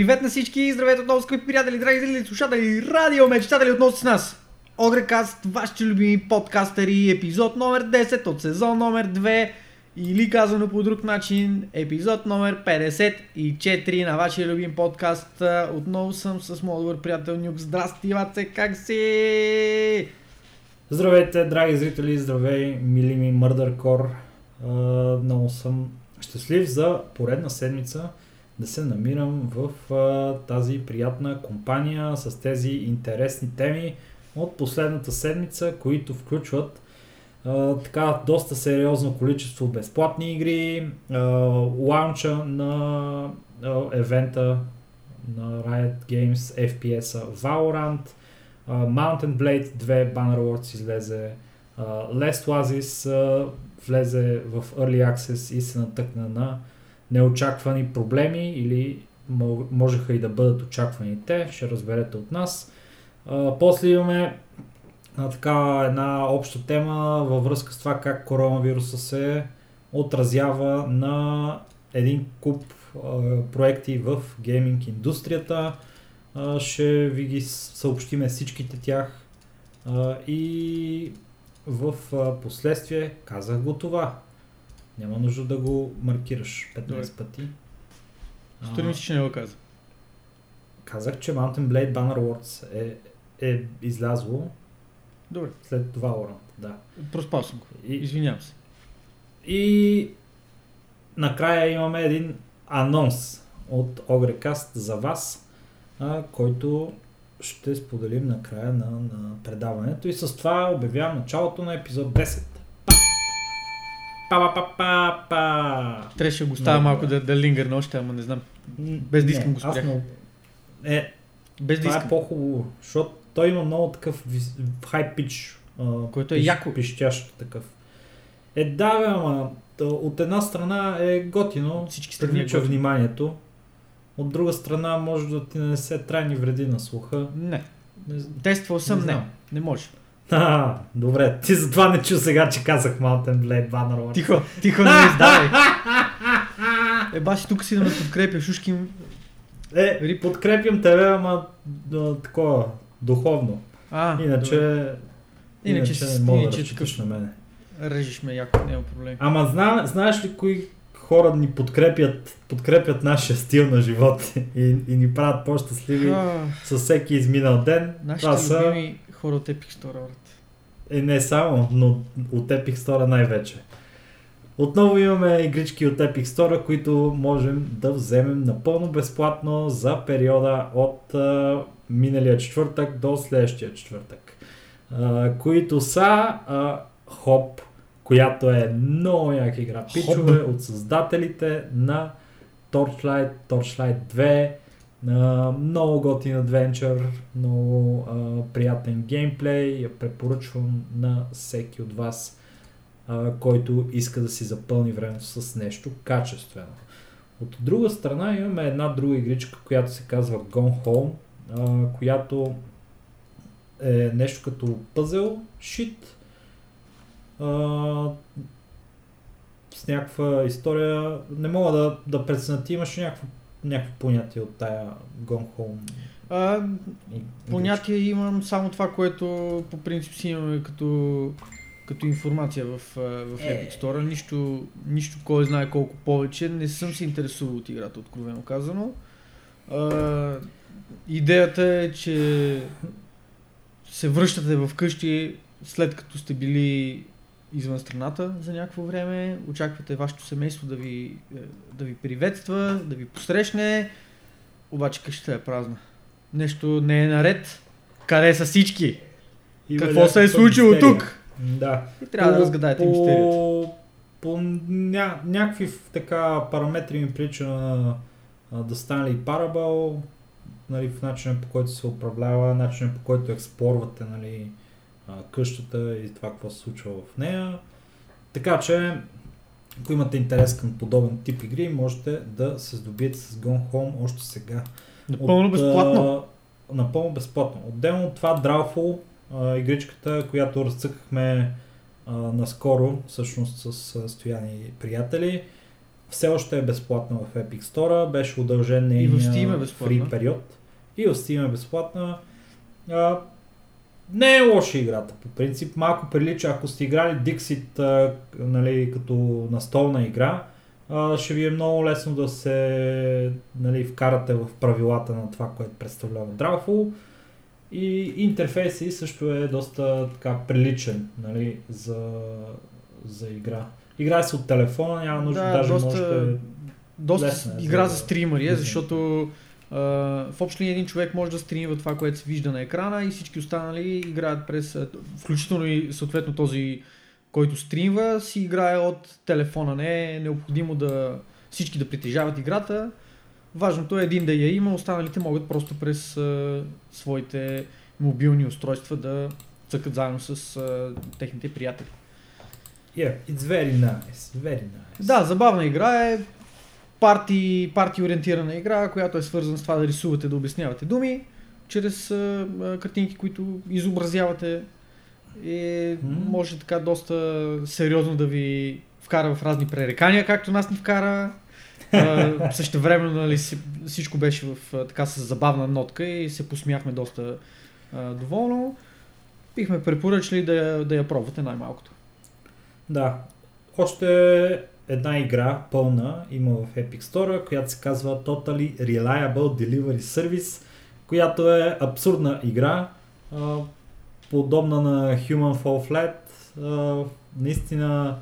Привет на всички! Здравейте отново, скъпи приятели, драги зрители, слушатели, радио мечтатели отново с нас! Огрекаст, вашите любими подкастери, епизод номер 10 от сезон номер 2 или казано по друг начин, епизод номер 54 на вашия любим подкаст. Отново съм с моят добър приятел Нюк. Здрасти, Ваце, как си? Здравейте, драги зрители, здравей, мили ми Мърдъркор. Много съм щастлив за поредна седмица да се намирам в а, тази приятна компания с тези интересни теми от последната седмица, които включват а, така доста сериозно количество безплатни игри, а, лаунча на а, евента на Riot Games FPS Valorant, а, Mountain Blade 2 Banner Awards излезе, а, Last Oasis а, влезе в Early Access и се натъкна на неочаквани проблеми или можеха и да бъдат очаквани те, ще разберете от нас. А, после имаме а, така една обща тема във връзка с това как коронавируса се отразява на един куп а, проекти в гейминг индустрията. А, ще ви ги съобщиме всичките тях а, и в последствие казах го това. Няма нужда да го маркираш 15 Добре. пъти. Стори ми че не го каза. Казах, че Mountain Blade Banner Awards е, е излязло Добре. след това Valorant. Да. Проспал съм го. И, Извинявам се. И накрая имаме един анонс от Огрекаст за вас, а, който ще споделим накрая на, на предаването. И с това обявявам началото на епизод 10. Па, па, па, па. Трябваше го оставя малко да, да лингърна още, ама не знам. Без да искам го спрях. Не, е, Без това е по-хубаво, защото той има много такъв хай пич. Който е пиш, яко. Пищящ такъв. Е, да, бе, ама от една страна е готино, всички привлича е вниманието. От друга страна може да ти нанесе трайни вреди на слуха. Не. не Тествал съм, не. Не, не може. А, добре, ти затова не чу сега, че казах Mountain Blade Bannerlord. Тихо, тихо, не издавай. е, баши, тук си да ме подкрепя, шушки. Е, Рип. подкрепям тебе, ама да, такова, духовно. А, иначе, добре. иначе, иначе не мога да разчиташ на мене. Режеш ме, яко, няма проблем. Ама зна, знаеш ли кои хора ни подкрепят, подкрепят нашия стил на живот и, и ни правят по-щастливи с всеки изминал ден? Нашите Това са... хора от Epic Store. Е, не само, но от Epic Store най-вече. Отново имаме игрички от Epic Store, които можем да вземем напълно безплатно за периода от а, миналия четвъртък до следващия четвъртък. А, които са а, Хоп, която е много яка игра. Пичове от създателите на Torchlight, Torchlight 2, Много готин адвенчър, много uh, приятен геймплей. Я препоръчвам на всеки от вас, uh, който иска да си запълни времето с нещо качествено. От друга страна имаме една друга игричка, която се казва Gone Home, uh, която е нещо като пъзел, шит, с някаква история. Не мога да, да преценя, ти имаш някакво някакво понятие от тая Gone Home? А, понятие имам само това, което по принцип си имаме като, като информация в, в е. Epic Store. Нищо, нищо кой знае колко повече. Не съм се интересувал от играта, откровено казано. А, идеята е, че се връщате в къщи след като сте били извън страната за някакво време, очаквате вашето семейство да ви, е, да ви приветства, да ви посрещне, обаче къщата е празна. Нещо не е наред. Къде са всички? И Какво се е случило мистерия. тук? Да. И трябва по, да разгадаете по, мистерията. По ня, някакви така параметри ми прилича на The Stanley Parable, нали, в начина по който се управлява, начина по който експлорвате нали, а, къщата и това какво се случва в нея. Така че, ако имате интерес към подобен тип игри, можете да се здобиете с Gone Home още сега. Напълно от, безплатно. А, напълно безплатно. Отделно от това Drawful, а, игричката, която разцъкахме а, наскоро, всъщност с стояни приятели, Все още е безплатна в Epic Store, беше удължен нейния free период. И в Steam е безплатна. А, не е лоша играта, по принцип. Малко прилича, ако сте играли Dixit а, нали, като настолна игра, а, ще ви е много лесно да се нали, вкарате в правилата на това, което представлява Dragful. И интерфейси също е доста така приличен нали, за, за игра. Играе се от телефона, няма нужда, да, даже доста, може доста лесна, е игра за, за стримъри, е, защото в общи един човек може да стримва това, което се вижда на екрана и всички останали играят през, включително и съответно този, който стримва, си играе от телефона. Не е необходимо да всички да притежават играта. Важното е един да я има, останалите могат просто през uh, своите мобилни устройства да цъкат заедно с uh, техните приятели. Yeah, it's very nice, very nice. Да, забавна игра е, парти, парти ориентирана игра, която е свързана с това да рисувате, да обяснявате думи, чрез uh, картинки, които изобразявате. И може така доста сериозно да ви вкара в разни пререкания, както нас ни вкара. Също време нали, всичко беше в така с забавна нотка и се посмяхме доста uh, доволно. Бихме препоръчали да, да я пробвате най-малкото. Да. Още една игра пълна има в Epic Store, която се казва Totally Reliable Delivery Service, която е абсурдна игра, подобна на Human Fall Flat. Наистина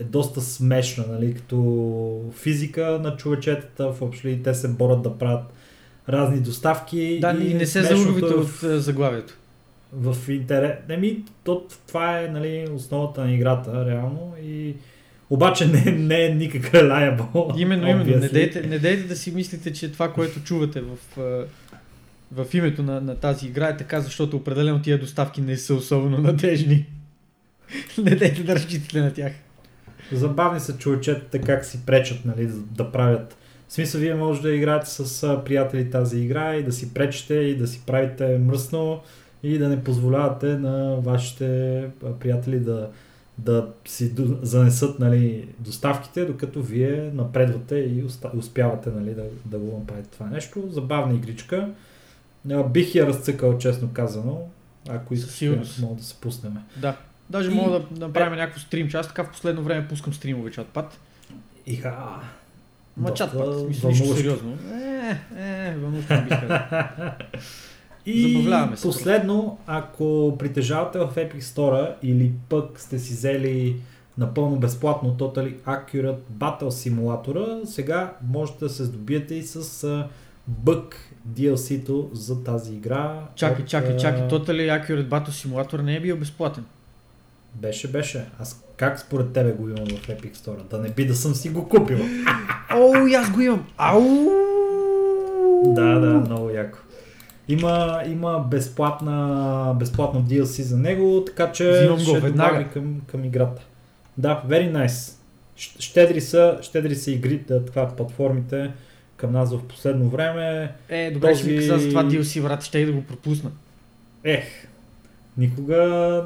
е доста смешна, нали, като физика на човечетата, въобще те се борят да правят разни доставки. Да, и не се залюбите от заглавието в интерес. ми, то, това е нали, основата на играта, реално. И... Обаче не, не е никакъв reliable. Именно, именно. Не дейте, не дейте да си мислите, че това, което чувате в, в името на, на тази игра е така, защото определено тия доставки не са особено надежни. не дейте да разчитате на тях. Забавни са човечетата как си пречат нали, да, да правят. В смисъл, вие може да играете с приятели тази игра и да си пречете и да си правите мръсно и да не позволявате на вашите приятели да, да си занесат нали, доставките, докато вие напредвате и успявате нали, да, да го направите това нещо. Забавна игричка. Бих я разцъкал, честно казано, ако искате, мога да се пуснем. Да. Даже и... мога да направим е... някакво стрим, че аз така в последно време пускам стримове чатпад. Иха. Ма чатпад, мисля, сериозно. Е, е, вълнуващо би и последно, ако притежавате в Epic Store или пък сте си взели напълно безплатно Totally Accurate Battle Simulator, сега можете да се здобиете и с бък DLC-то за тази игра. Чакай, от, чакай, чакай. Totally Accurate Battle Simulator не е бил безплатен. Беше, беше. Аз как според тебе го имам в Epic Store? Да не би да съм си го купил. О, аз го имам. Ау! Да, да, много яко. Има, има безплатна, безплатно DLC за него, така че Взимам ще го веднага към, към играта. Да, very nice. Щедри са, щедри са игрите, това платформите към нас в последно време. Е, добре, Този... ще ми каза за това DLC, брат, ще и да го пропусна. Ех, никога...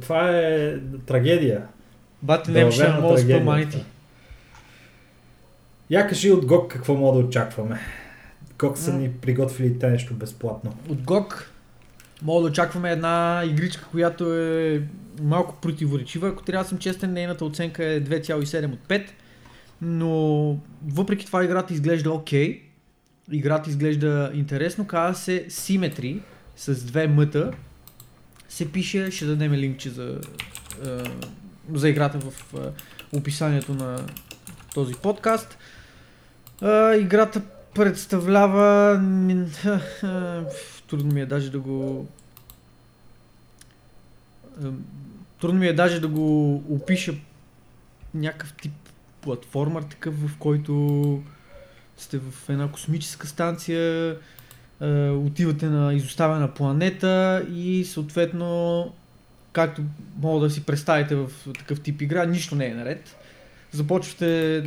Това е трагедия. Бати, не ще мога да Я кажи от GOG какво мога да очакваме. Как са ни приготвили те нещо безплатно? От GOG мога да очакваме една игричка, която е малко противоречива. Ако трябва да съм честен, нейната оценка е 2,7 от 5. Но въпреки това играта изглежда окей. Okay. Играта изглежда интересно. Казва се Symmetry с две мъта. Се пише, ще дадем линкче за, за играта в описанието на този подкаст. Играта представлява... Трудно ми е даже да го... Трудно ми е даже да го опиша някакъв тип платформер, такъв в който сте в една космическа станция, отивате на изоставена планета и съответно, както мога да си представите в такъв тип игра, нищо не е наред. Започвате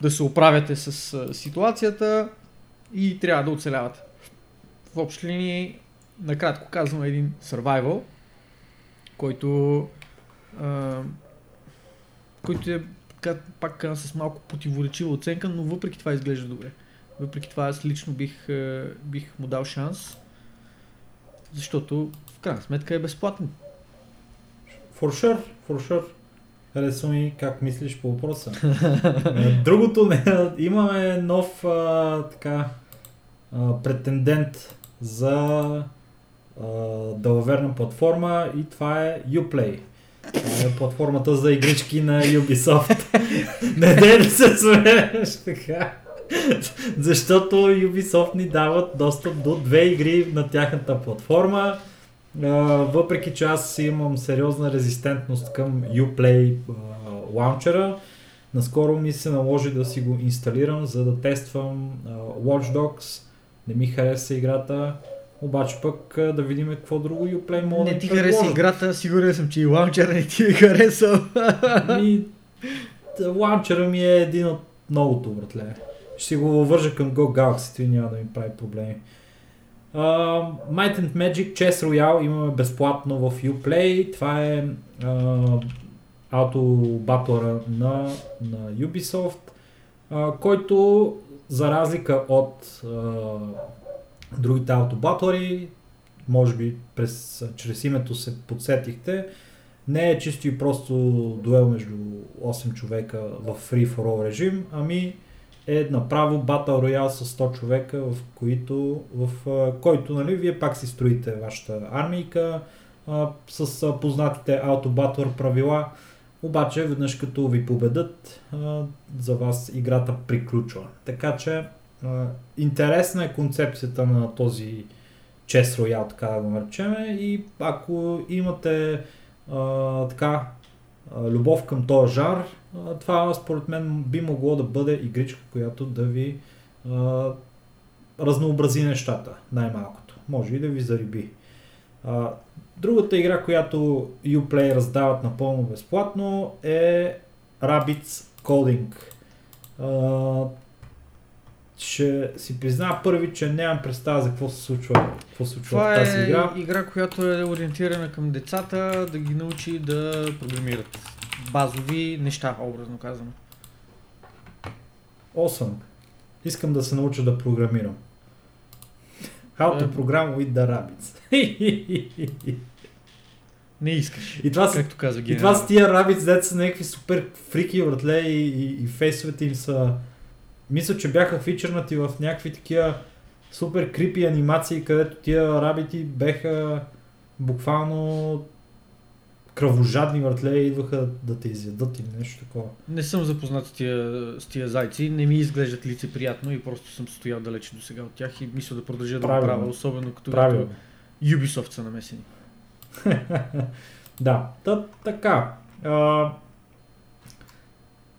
да се оправяте с а, ситуацията и трябва да оцелявате. В общи линии, накратко казвам, един survival, който а, който е пак с малко противоречива оценка, но въпреки това изглежда добре. Въпреки това аз лично бих, бих му дал шанс, защото в крайна сметка е безплатен. For sure, for sure. Харесва ми как мислиш по въпроса. Другото не, имаме нов а, така, а, претендент за а, далаверна платформа и това е Uplay. Това е платформата за игрички на Ubisoft. не да се смееш така. Защото Ubisoft ни дават достъп до две игри на тяхната платформа. Въпреки че аз имам сериозна резистентност към Uplay лаунчера, наскоро ми се наложи да си го инсталирам, за да тествам Watch Dogs. Не ми хареса играта. Обаче пък да видим какво друго Uplay мога Не ти хареса играта, сигурен съм, че и лаунчера не ти е харесал. Ми, лаунчера ми е един от многото, братле. Ще си го вържа към Go Galaxy и няма да ми прави проблеми. Uh, Might and Magic Chess Royale имаме безплатно в Uplay. Това е uh, на, на Ubisoft, uh, който за разлика от uh, другите аутобатлери, може би през, чрез името се подсетихте, не е чисто и просто дуел между 8 човека в free for all режим, ами е направо Battle Royale с 100 човека, в, които, в който нали, вие пак си строите вашата армийка а, с познатите Auto правила, обаче веднъж като ви победат, а, за вас играта приключва. Така че а, интересна е концепцията на този Chess Royale, така да го наречем, и ако имате а, така любов към този жар, това според мен би могло да бъде игричка, която да ви разнообрази нещата, най-малкото. Може и да ви зариби. Другата игра, която Uplay раздават напълно безплатно е Rabbids Coding. Ще си призная първи, че нямам представа за какво се случва, какво се случва Това в тази е игра. игра, която е ориентирана към децата, да ги научи да програмират базови неща, образно казано. Awesome. Искам да се науча да програмирам. How to е. program with the rabbits. Не искаш. И това, както каза И това с тия рабици, дете са някакви супер фрики, братле, и, и, и фейсовете им са... Мисля, че бяха фичърнати в някакви такива супер крипи анимации, където тия рабити беха буквално кръвожадни въртле идваха да те изядат или нещо такова. Не съм запознат с тия, с тия зайци, не ми изглеждат лицеприятно и просто съм стоял далече до сега от тях и мисля да продължа да го правя, особено като, като Ubisoft са намесени. да, та, така. А,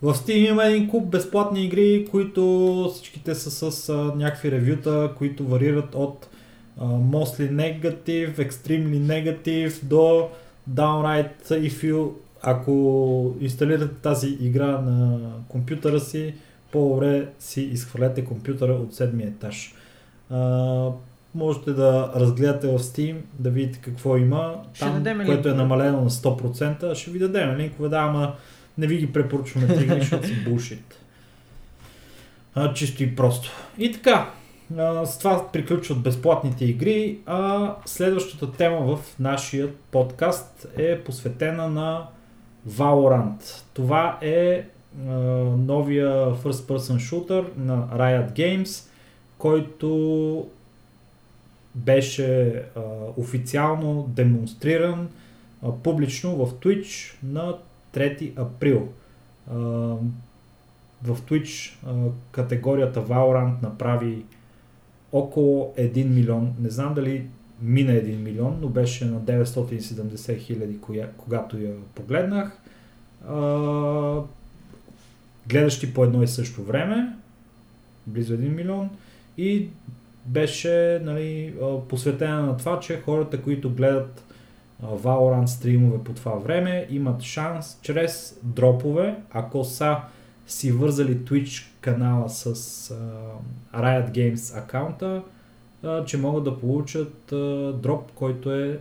в Steam има един куп безплатни игри, които всичките са с а, някакви ревюта, които варират от а, mostly negative, extremely negative до downright if you, ако инсталирате тази игра на компютъра си, по-добре си изхвърлете компютъра от седмия етаж. А, можете да разгледате в Steam, да видите какво има. Там, което е намалено на 100%, ще ви дадем линкове, да, ама не ви ги препоръчваме тези игри, защото си булшит. А, чисто и просто. И така, с това приключват безплатните игри, а следващата тема в нашия подкаст е посветена на Valorant. Това е а, новия first person shooter на Riot Games, който беше а, официално демонстриран а, публично в Twitch на 3 април. В Twitch категорията Valorant направи около 1 милион, не знам дали мина 1 милион, но беше на 970 хиляди, когато я погледнах. Гледащи по едно и също време, близо 1 милион и беше нали, посветена на това, че хората, които гледат Valorant стримове по това време, имат шанс чрез дропове, ако са си вързали Twitch канала с uh, Riot Games акаунта, uh, че могат да получат uh, дроп, който е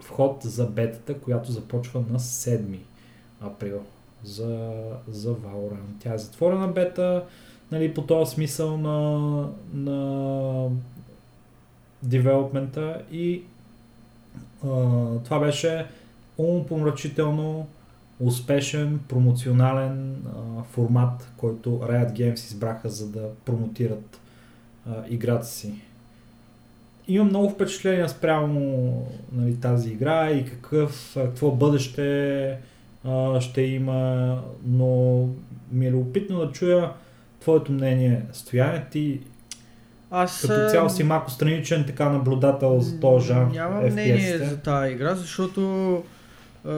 вход за бетата, която започва на 7 април. за, за Valorant. Тя е затворена бета, нали, по този смисъл на, на девелопмента и а, това беше умопомрачително успешен промоционален а, формат, който Riot Games избраха за да промотират а, играта си. Имам много впечатления спрямо нали, тази игра и какъв, какво бъдеще а, ще има, но ми е любопитно да чуя твоето мнение. Стояне ти аз като цяло си малко страничен така наблюдател за този жанр. Нямам мнение за тази игра, защото е,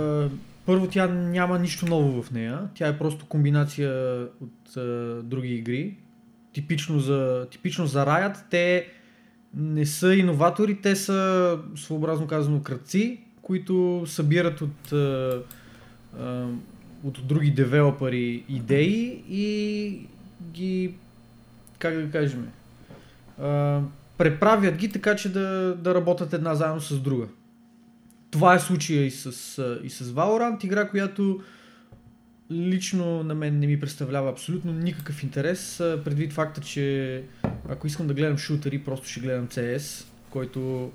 първо тя няма нищо ново в нея. Тя е просто комбинация от е, други игри. Типично за, типично за Riot. Те не са иноватори, те са своеобразно казано кръци, които събират от, е, е, от други девелопери идеи и ги, как да кажем, преправят ги така, че да, да работят една заедно с друга. Това е случая и с, и с Valorant, игра, която лично на мен не ми представлява абсолютно никакъв интерес, предвид факта, че ако искам да гледам шутери, просто ще гледам CS, който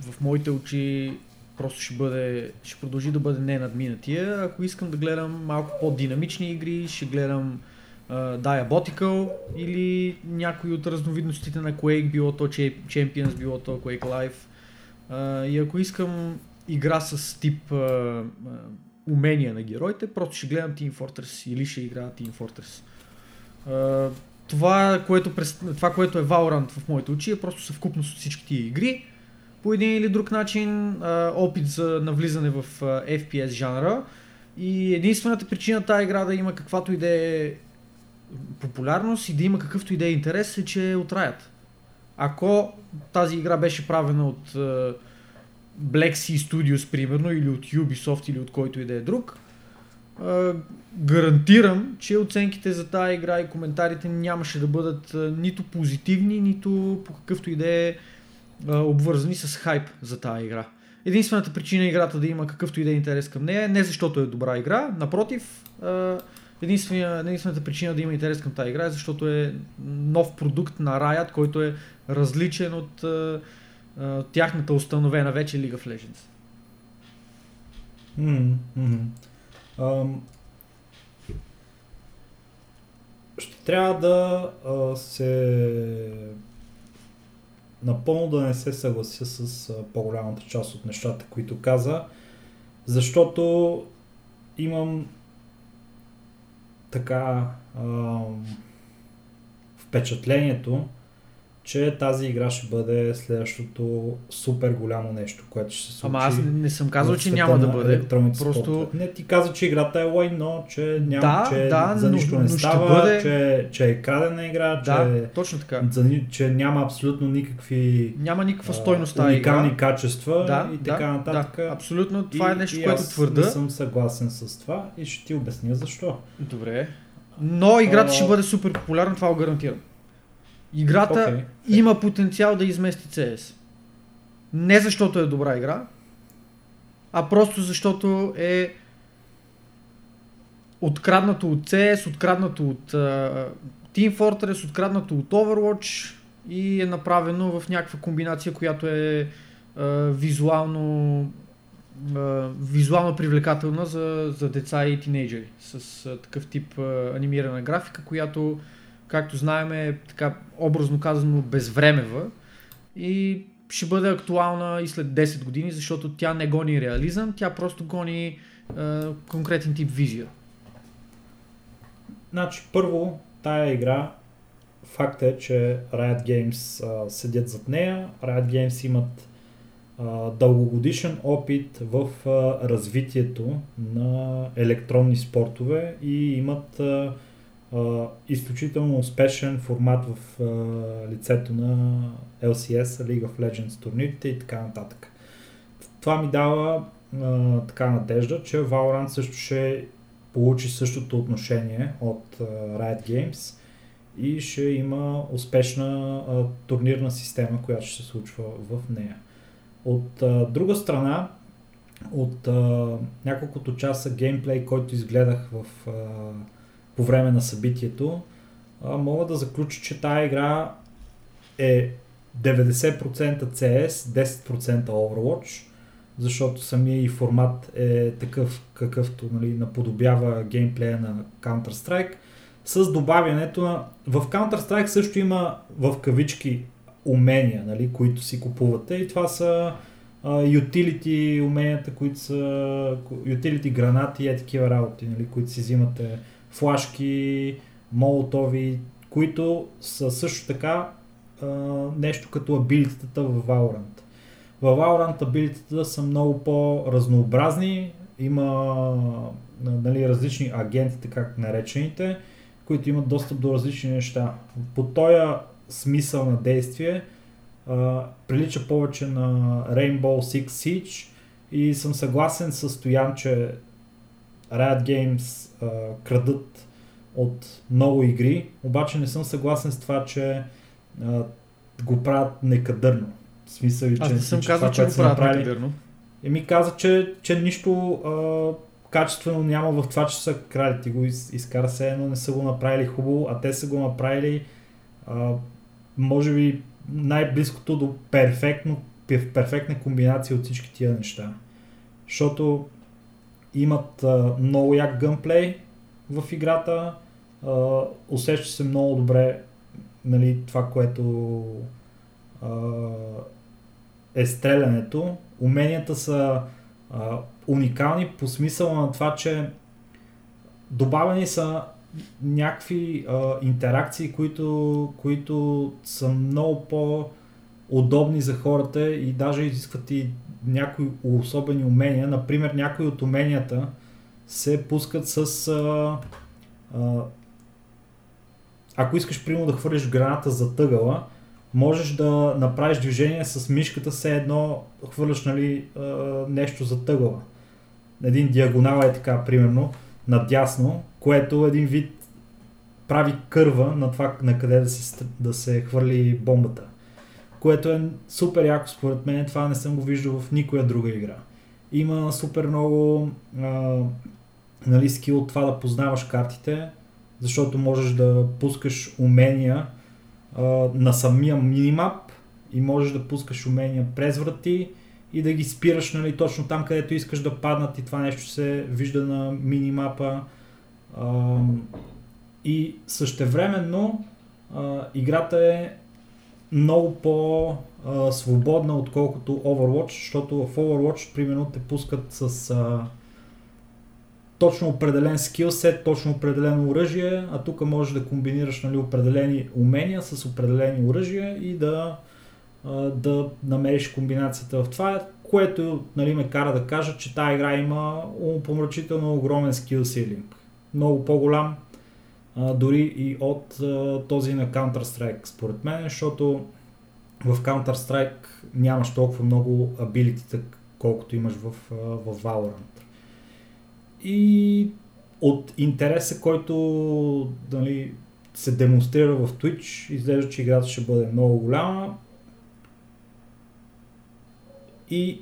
в моите очи просто ще бъде, ще продължи да бъде не надминатия. Ако искам да гледам малко по-динамични игри, ще гледам Diabotical или някои от разновидностите на Quake, било то Champions, било то Quake Live. И ако искам игра с тип умения на героите, просто ще гледам Team Fortress или ще играя Team Fortress. Това, което, това, което е Valorant в моите очи е просто съвкупност от всички тия игри. По един или друг начин опит за навлизане в FPS жанра. И единствената причина тази игра да има каквато и да е популярност и да има какъвто и да е интерес е, че е от Riot. Ако тази игра беше правена от uh, Black Sea Studios, примерно, или от Ubisoft, или от който и да е друг, uh, гарантирам, че оценките за тази игра и коментарите нямаше да бъдат uh, нито позитивни, нито по какъвто и да е uh, обвързани с хайп за тази игра. Единствената причина играта да има какъвто и да е интерес към нея е не защото е добра игра, напротив, uh, единствената причина да има интерес към тази игра е защото е нов продукт на Riot, който е различен от а, а, тяхната установена вече League of Legends. Mm-hmm. Um, ще трябва да а, се напълно да не се съглася с а, по-голямата част от нещата, които каза, защото имам така а, впечатлението, че тази игра ще бъде следващото супер голямо нещо, което ще се случи. Ама аз не съм казал, че няма да бъде. Просто... Не, ти каза, че играта е лай, но че няма, да, че да, за нищо но, не но става, бъде... че, че е крадена игра, да, че, точно така. За, че няма абсолютно никакви няма никаква стойност а, уникални игра. качества да, и така да, нататък. Да, абсолютно, това и, е нещо, и което твърда. не съм съгласен с това и ще ти обясня защо. Добре. Но играта а... ще бъде супер популярна, това го гарантирам. Играта okay. има потенциал да измести CS. Не защото е добра игра, а просто защото е откраднато от CS, откраднато от uh, Team Fortress, откраднато от Overwatch и е направено в някаква комбинация, която е uh, визуално uh, визуално привлекателна за, за деца и тинейджери с uh, такъв тип uh, анимирана графика, която както знаем, е така образно казано безвремева и ще бъде актуална и след 10 години, защото тя не гони реализъм, тя просто гони е, конкретен тип визия. Значи, първо, тая игра, факт е, че Riot Games а, седят зад нея. Riot Games имат а, дългогодишен опит в а, развитието на електронни спортове и имат а, изключително успешен формат в а, лицето на LCS, League of Legends турнирите и така нататък. Това ми дава а, така надежда, че Valorant също ще получи същото отношение от а, Riot Games и ще има успешна а, турнирна система, която ще се случва в нея. От а, друга страна, от а, няколкото часа геймплей, който изгледах в, а, по време на събитието, мога да заключа, че тази игра е 90% CS, 10% Overwatch, защото самия и формат е такъв, какъвто нали, наподобява геймплея на Counter-Strike, с добавянето на... В Counter-Strike също има в кавички умения, нали, които си купувате. И това са utility уменията, които са utility гранати и е такива работи, нали, които си взимате флашки, молотови, които са също така а, нещо като абилитетата в Valorant. В Valorant абилитетата са много по-разнообразни, има нали, различни агенти, така наречените, които имат достъп до различни неща. По този смисъл на действие а, прилича повече на Rainbow Six Siege и съм съгласен с Стоян, че Riot Games а, крадат от много игри, обаче не съм съгласен с това, че а, го правят некадърно. В смисъл, Аз че, не съм казал, че, че го правят некадърно. Еми каза, че, че нищо а, качествено няма в това, че са крали. Ти го из, изкара се едно, не са го направили хубаво, а те са го направили а, може би най-близкото до перфектно, перфектна комбинация от всички тия неща. Защото имат а, много як гъмплей в играта, а, усеща се много добре нали, това, което а, е стрелянето. Уменията са а, уникални по смисъла на това, че добавени са някакви а, интеракции, които, които са много по-удобни за хората и даже изискват и някои особени умения. Например, някои от уменията се пускат с... А, а, ако искаш, примерно, да хвърлиш граната за тъгъла, можеш да направиш движение с мишката, все едно хвърляш нали, нещо за тъгъла. Един диагонал е така, примерно, надясно, което един вид прави кърва на това на къде да се, да се хвърли бомбата. Което е супер яко според мен, това не съм го виждал в никоя друга игра. Има супер много а, нали, скил това да познаваш картите, защото можеш да пускаш умения а, на самия минимап и можеш да пускаш умения през врати и да ги спираш нали, точно там, където искаш да паднат и това нещо се вижда на минимапа. А, и същевременно а, играта е много по-свободна отколкото Overwatch, защото в Overwatch примерно те пускат с а, точно определен скилсет, точно определено оръжие, а тук можеш да комбинираш нали, определени умения с определени оръжия и да, а, да намериш комбинацията в това, което нали, ме кара да кажа, че тази игра има помрачително огромен скил силинг. Много по-голям дори и от този на Counter-Strike, според мен, защото в Counter-Strike нямаш толкова много абилитите, колкото имаш в, в Valorant. И от интереса, който нали, се демонстрира в Twitch, изглежда, че играта ще бъде много голяма. И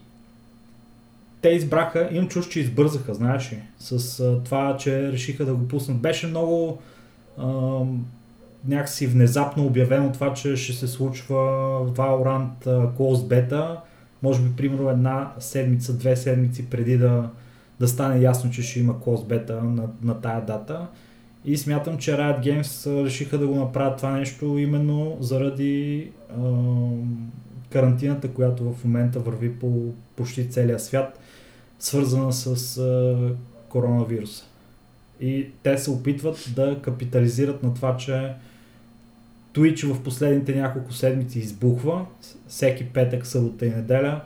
те избраха, имам чуш, че избързаха, знаеш ли, с това, че решиха да го пуснат. Беше много някакси внезапно обявено това, че ще се случва Valorant Close Beta, може би примерно една седмица, две седмици преди да, да стане ясно, че ще има Close Beta на, на тая дата. И смятам, че Riot Games решиха да го направят това нещо именно заради а, карантината, която в момента върви по почти целия свят, свързана с а, коронавируса. И те се опитват да капитализират на това, че Twitch в последните няколко седмици избухва. Всеки петък, събота и неделя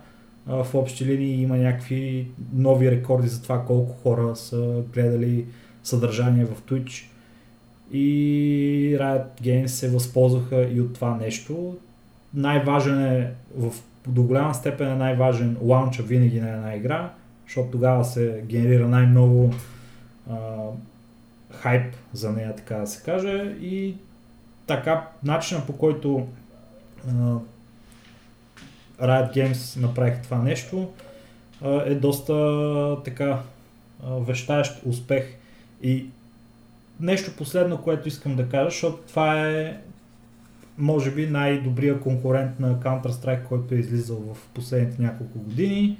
в общи линии има някакви нови рекорди за това колко хора са гледали съдържание в Twitch. И Riot Games се възползваха и от това нещо. Най-важен е, в, до голяма степен е най-важен лаунча винаги на една игра, защото тогава се генерира най-много а, хайп за нея, така да се каже. И така, начина по който а, Riot Games направих това нещо, е доста така вещаещ успех. И нещо последно, което искам да кажа, защото това е може би най-добрия конкурент на Counter-Strike, който е излизал в последните няколко години.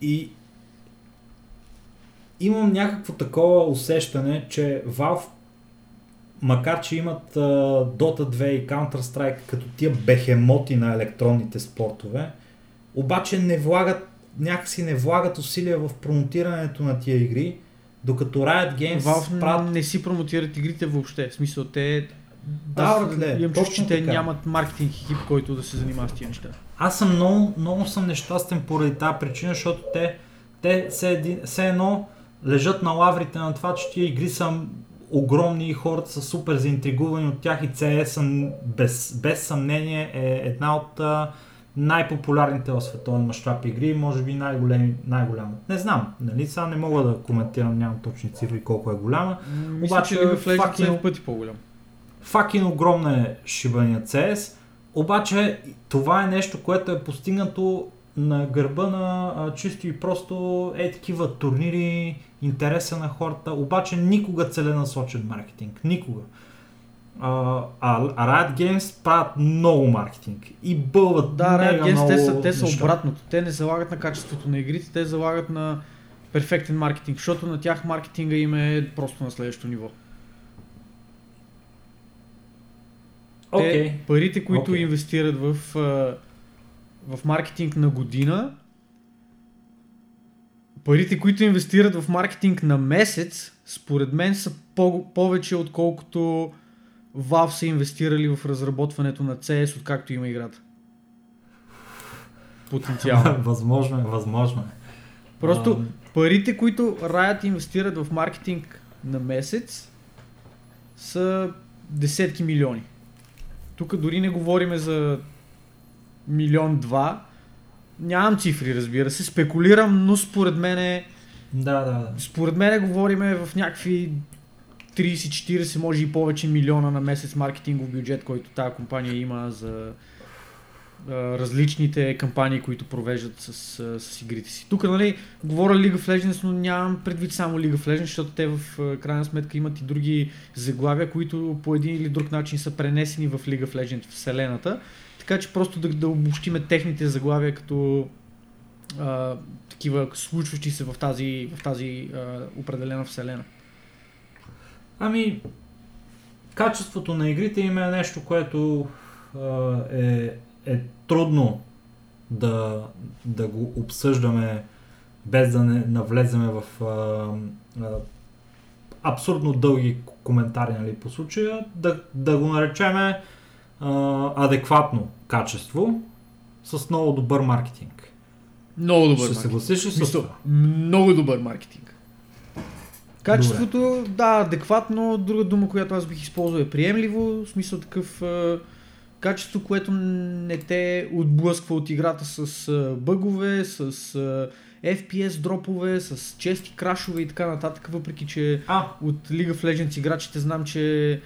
И имам някакво такова усещане, че Valve, макар че имат uh, Dota 2 и Counter-Strike като тия бехемоти на електронните спортове, обаче не влагат, някакси не влагат усилия в промотирането на тия игри, докато Riot Games Valve правят... не си промотират игрите въобще. В смисъл, те да, братле, имам че те нямат маркетинг екип, който да се занимава с тия неща. Аз съм много, много съм нещастен поради тази причина, защото те, те все, все едно лежат на лаврите на това, че тия игри са огромни и хората са супер заинтригувани от тях и CS без, без съмнение е една от най-популярните в световен мащаб игри, може би най-големи, най-голяма. Не знам, нали, сега не мога да коментирам, нямам точни цифри колко е голяма. Мисля, обаче, че of Legends е пъти по-голям. Факин огромна е шибания CS, обаче това е нещо, което е постигнато на гърба на а, чисто и просто е такива турнири, интереса на хората, обаче никога целенасочен маркетинг. Никога. А, а Riot Games правят много маркетинг и бълват Да, Riot Games те са, те са обратното. Те не залагат на качеството на игрите, те залагат на перфектен маркетинг, защото на тях маркетинга им е просто на следващото ниво. Okay. парите, които okay. инвестират в, в маркетинг на година, парите, които инвестират в маркетинг на месец, според мен са по- повече отколкото Valve са инвестирали в разработването на CS, откакто има играта. Потенциално. възможно е, възможно е. Просто парите, които Riot инвестират в маркетинг на месец, са десетки милиони. Тук дори не говориме за милион два. Нямам цифри, разбира се. Спекулирам, но според мен е... Да, да, да. Според мен говориме в някакви 30-40, може и повече милиона на месец маркетингов бюджет, който тази компания има за а, различните кампании, които провеждат с, с, с игрите си. Тук, нали, говоря League of Legends, но нямам предвид само League of Legends, защото те в крайна сметка имат и други заглавия, които по един или друг начин са пренесени в League of Legends вселената. Така че просто да, да обобщиме техните заглавия като а, такива случващи се в тази, в тази а, определена вселена. Ами, качеството на игрите им е нещо, което а, е, е трудно да, да го обсъждаме без да не навлеземе в а, а, абсурдно дълги коментари нали, по случая, да, да го наречеме а, адекватно качество с много добър маркетинг. Много добър Ще маркетинг. съгласиш ли с това? Много добър маркетинг. Качеството, Добре. да, адекватно. Друга дума, която аз бих използвал е приемливо. В смисъл такъв е, качество, което не те отблъсква от играта с е, бъгове, с е, FPS дропове, с чести крашове и така нататък. Въпреки, че а. от League of Legends играчите знам, че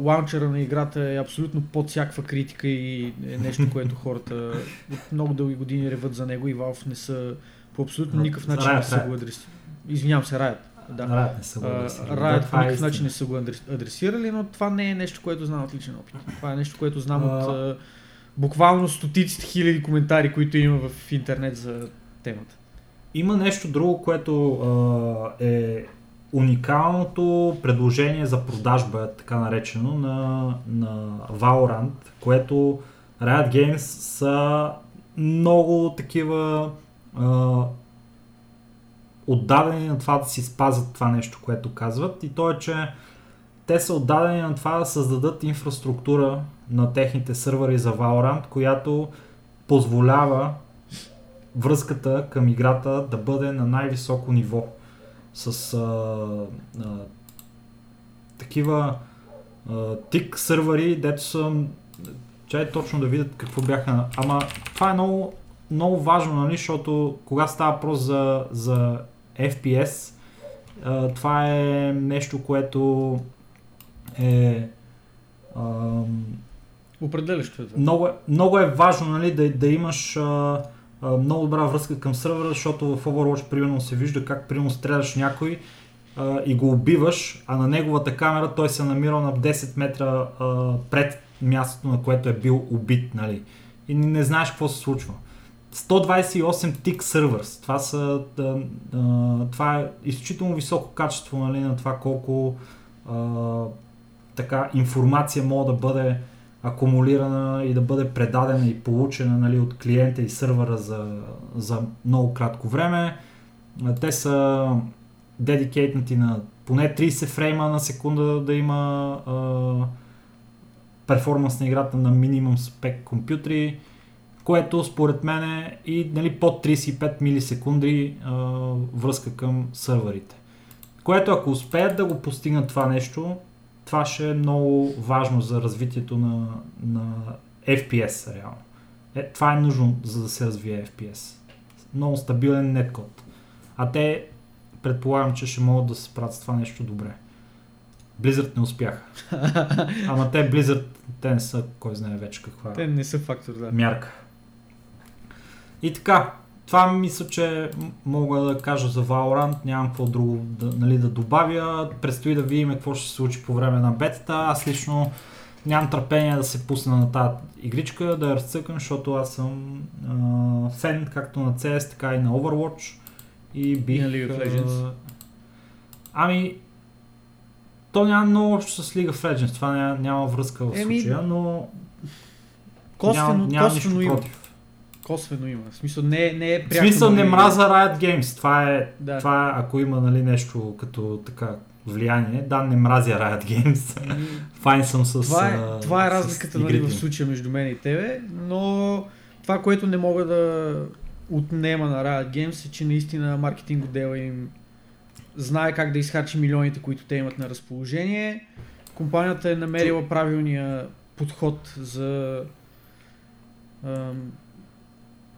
лаунчера на играта е абсолютно под всякаква критика и е нещо, което хората от много дълги години реват за него и Valve не са по абсолютно никакъв начин не са го адресирали. Извинявам се, Riot. Да. Riot не са го адресирали. Riot по никакъв начин не са го адресирали, но това не е нещо, което знам от личен опит. Това е нещо, което знам от а, буквално стотиците хиляди коментари, които има в интернет за темата. Има нещо друго, което а, е уникалното предложение за продажба, така наречено, на, на Valorant, което Riot Games са много такива а, отдадени на това да си спазят това нещо, което казват. И то е, че те са отдадени на това да създадат инфраструктура на техните сървъри за Valorant, която позволява връзката към играта да бъде на най-високо ниво. С а, а, такива а, тик сървъри, дето са чай точно да видят какво бяха. Ама това е много, много важно, нали, защото когато става въпрос за, за FPS, а, това е нещо, което е а, определящо е това. Много, е- много е важно нали, да, да имаш а, много добра връзка към сървъра, защото в Overwatch примерно се вижда как примерно стреляш някой а, и го убиваш, а на неговата камера той се намира на 10 метра а, пред мястото, на което е бил убит. Нали. И не, знаеш какво се случва. 128 тик сервърс. Това, са, а, а, това е изключително високо качество нали, на това колко а, така информация може да бъде акумулирана и да бъде предадена и получена нали, от клиента и сървъра за, за много кратко време. Те са дедикейтнати на поне 30 фрейма на секунда да има а, перформанс на играта на минимум спек компютри, което според мен е и нали, под 35 милисекунди а, връзка към сървърите. Което ако успеят да го постигнат това нещо, това ще е много важно за развитието на, на FPS реално. Е, това е нужно за да се развие FPS. Много стабилен неткод. А те предполагам, че ще могат да се справят с това нещо добре. Blizzard не успяха. Ама те Blizzard, те не са, кой знае вече каква Те не са фактор, да. мярка. И така, това мисля, че мога да кажа за Valorant, нямам какво друго да, нали, да добавя. Предстои да видим какво ще се случи по време на бетата. Аз лично нямам търпение да се пусна на тази игричка, да я разцъкам, защото аз съм а, фен както на CS, така и на Overwatch. И бих... И на League of Legends. а, Ами, то няма много общо с League of Legends, това няма, няма връзка в случая, но Косвено, няма, няма косвено нищо против. Косвено има. В смисъл не, не е В пряко. смисъл не мраза Riot Games. Това е, Да. това е ако има нали, нещо като така влияние. Да, не мразя Riot Games. Файн съм с Това е, а, това е разликата нали, в случая между мен и тебе, но това, което не мога да отнема на Riot Games е, че наистина маркетинг отдела им знае как да изхарчи милионите, които те имат на разположение. Компанията е намерила правилния подход за ам,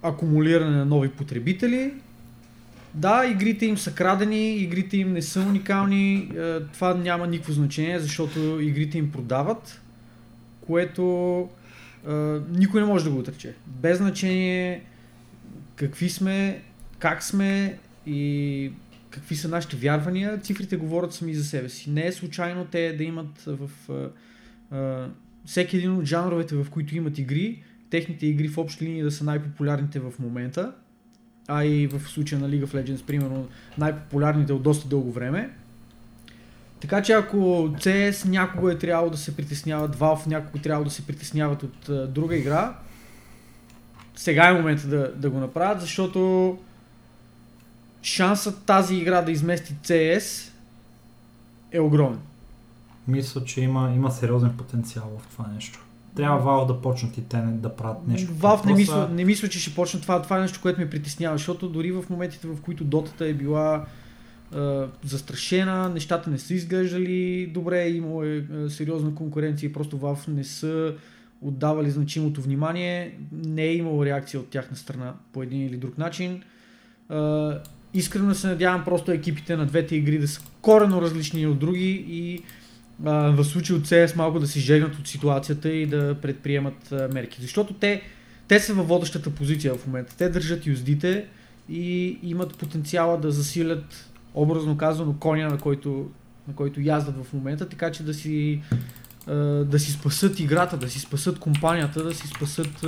акумулиране на нови потребители. Да, игрите им са крадени, игрите им не са уникални, е, това няма никакво значение, защото игрите им продават, което е, никой не може да го отрече. Без значение какви сме, как сме и какви са нашите вярвания, цифрите говорят сами за себе си. Не е случайно те да имат в е, всеки един от жанровете, в които имат игри, техните игри в общи линии да са най-популярните в момента, а и в случая на League of Legends, примерно, най-популярните от доста дълго време. Така че ако CS някога е трябвало да се притесняват, Valve някога е трябвало да се притесняват от а, друга игра, сега е момента да, да го направят, защото шансът тази игра да измести CS е огромен. Мисля, че има, има сериозен потенциал в това нещо. Трябва Valve да почнат и те да правят нещо. Valve не мисля, не мисля, че ще почне това. Това е нещо, което ме притеснява, защото дори в моментите, в които дотата е била е, застрашена, нещата не са изглеждали добре, имало е, е сериозна конкуренция и просто Valve не са отдавали значимото внимание, не е имало реакция от тяхна страна по един или друг начин. Е, искрено се надявам просто екипите на двете игри да са корено различни от други и а, в случай от CS малко да се жегнат от ситуацията и да предприемат мерки. Защото те, те са във водещата позиция в момента. Те държат юздите и имат потенциала да засилят, образно казано, коня, на който, на който яздат в момента, така че да си, да си спасат играта, да си спасат компанията, да си спасат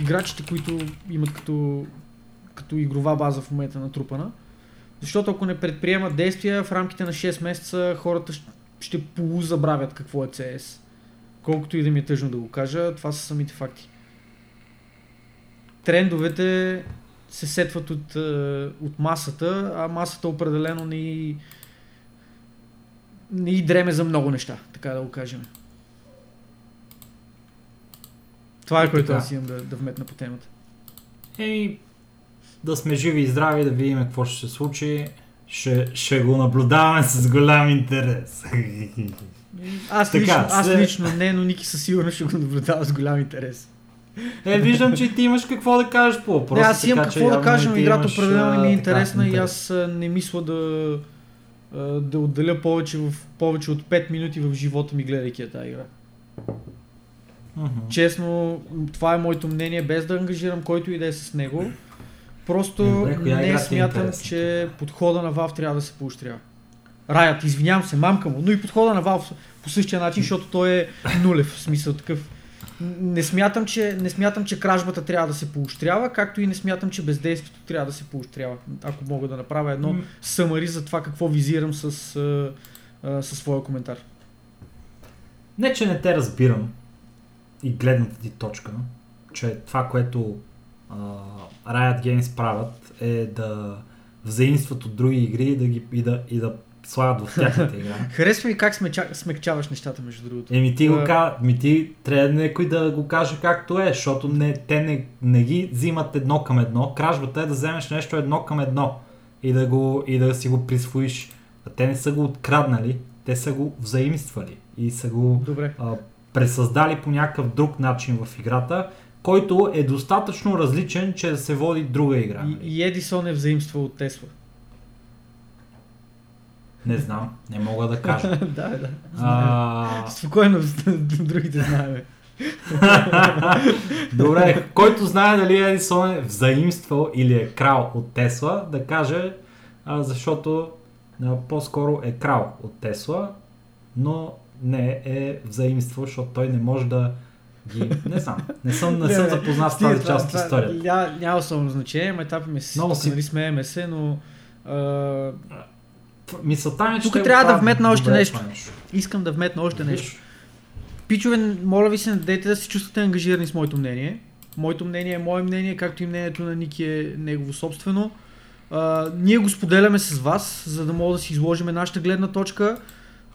играчите, които имат като, като игрова база в момента натрупана. Защото ако не предприемат действия, в рамките на 6 месеца хората ще полузабравят какво е CS. Колкото и да ми е тъжно да го кажа, това са самите факти. Трендовете се сетват от, е, от масата, а масата определено не и, не и дреме за много неща, така да го кажем. Това е което Така. аз имам да, да вметна по темата. Еми, да сме живи и здрави, да видим какво ще се случи. Ще, ще го наблюдаваме с голям интерес. Аз, Така, лично, аз след- лично не, но Ники със сигурност ще го наблюдава с голям интерес. Е, виждам, че ти имаш какво да кажеш по въпроса. Не, аз имам така какво да кажа, но играта определено ми е интересна и аз не мисля да, да отделя повече, в, повече от 5 минути в живота ми, гледайки тази игра. Uh-huh. Честно, това е моето мнение, без да ангажирам който и да е с него. Просто Добре, не смятам, че подхода на Valve трябва да се поощрява. Раят, извинявам се, мамка му, но и подхода на Valve по същия начин, защото той е нулев, в смисъл такъв. Не смятам, че, не смятам, че кражбата трябва да се поощрява, както и не смятам, че бездействието трябва да се поощрява. Ако мога да направя едно mm. съмари за това какво визирам с, със своя коментар. Не, че не те разбирам и гледната ти точка, че това, което а, Riot Games правят е да взаимстват от други игри и да, ги, и да, и да слагат в тяхната игра. Харесва ми как смеча, смекчаваш нещата, между другото. Еми ти, го, ка... ми ти трябва някой да го каже както е, защото не, те не, не ги взимат едно към едно. Кражбата е да вземеш нещо едно към едно и да, го, и да си го присвоиш. А те не са го откраднали, те са го взаимствали и са го Добре. А, пресъздали по някакъв друг начин в играта, който е достатъчно различен, че да се води друга игра. И, и Едисон е взаимства от Тесла. Не знам, не мога да кажа. да, да. А... Спокойно, другите знаем. Добре, който знае дали Едисон е взаимствал или е крал от Тесла, да каже, а, защото а, по-скоро е крал от Тесла, но не е взаимствал, защото той не може да ги... Не знам. Не съм, не съм запознат с тази част от историята. Ня, няма особено значение, етапи ми се, Много си... нали смееме се, но... А... Мисълта ми, е, Тук трябва да вметна още нещо. нещо. Искам да вметна още нещо. Пичове, моля ви се, дайте да се чувствате ангажирани с моето мнение. Моето мнение е мое мнение, както и мнението на Ники е негово собствено. А, ние го споделяме с вас, за да мога да си изложим нашата гледна точка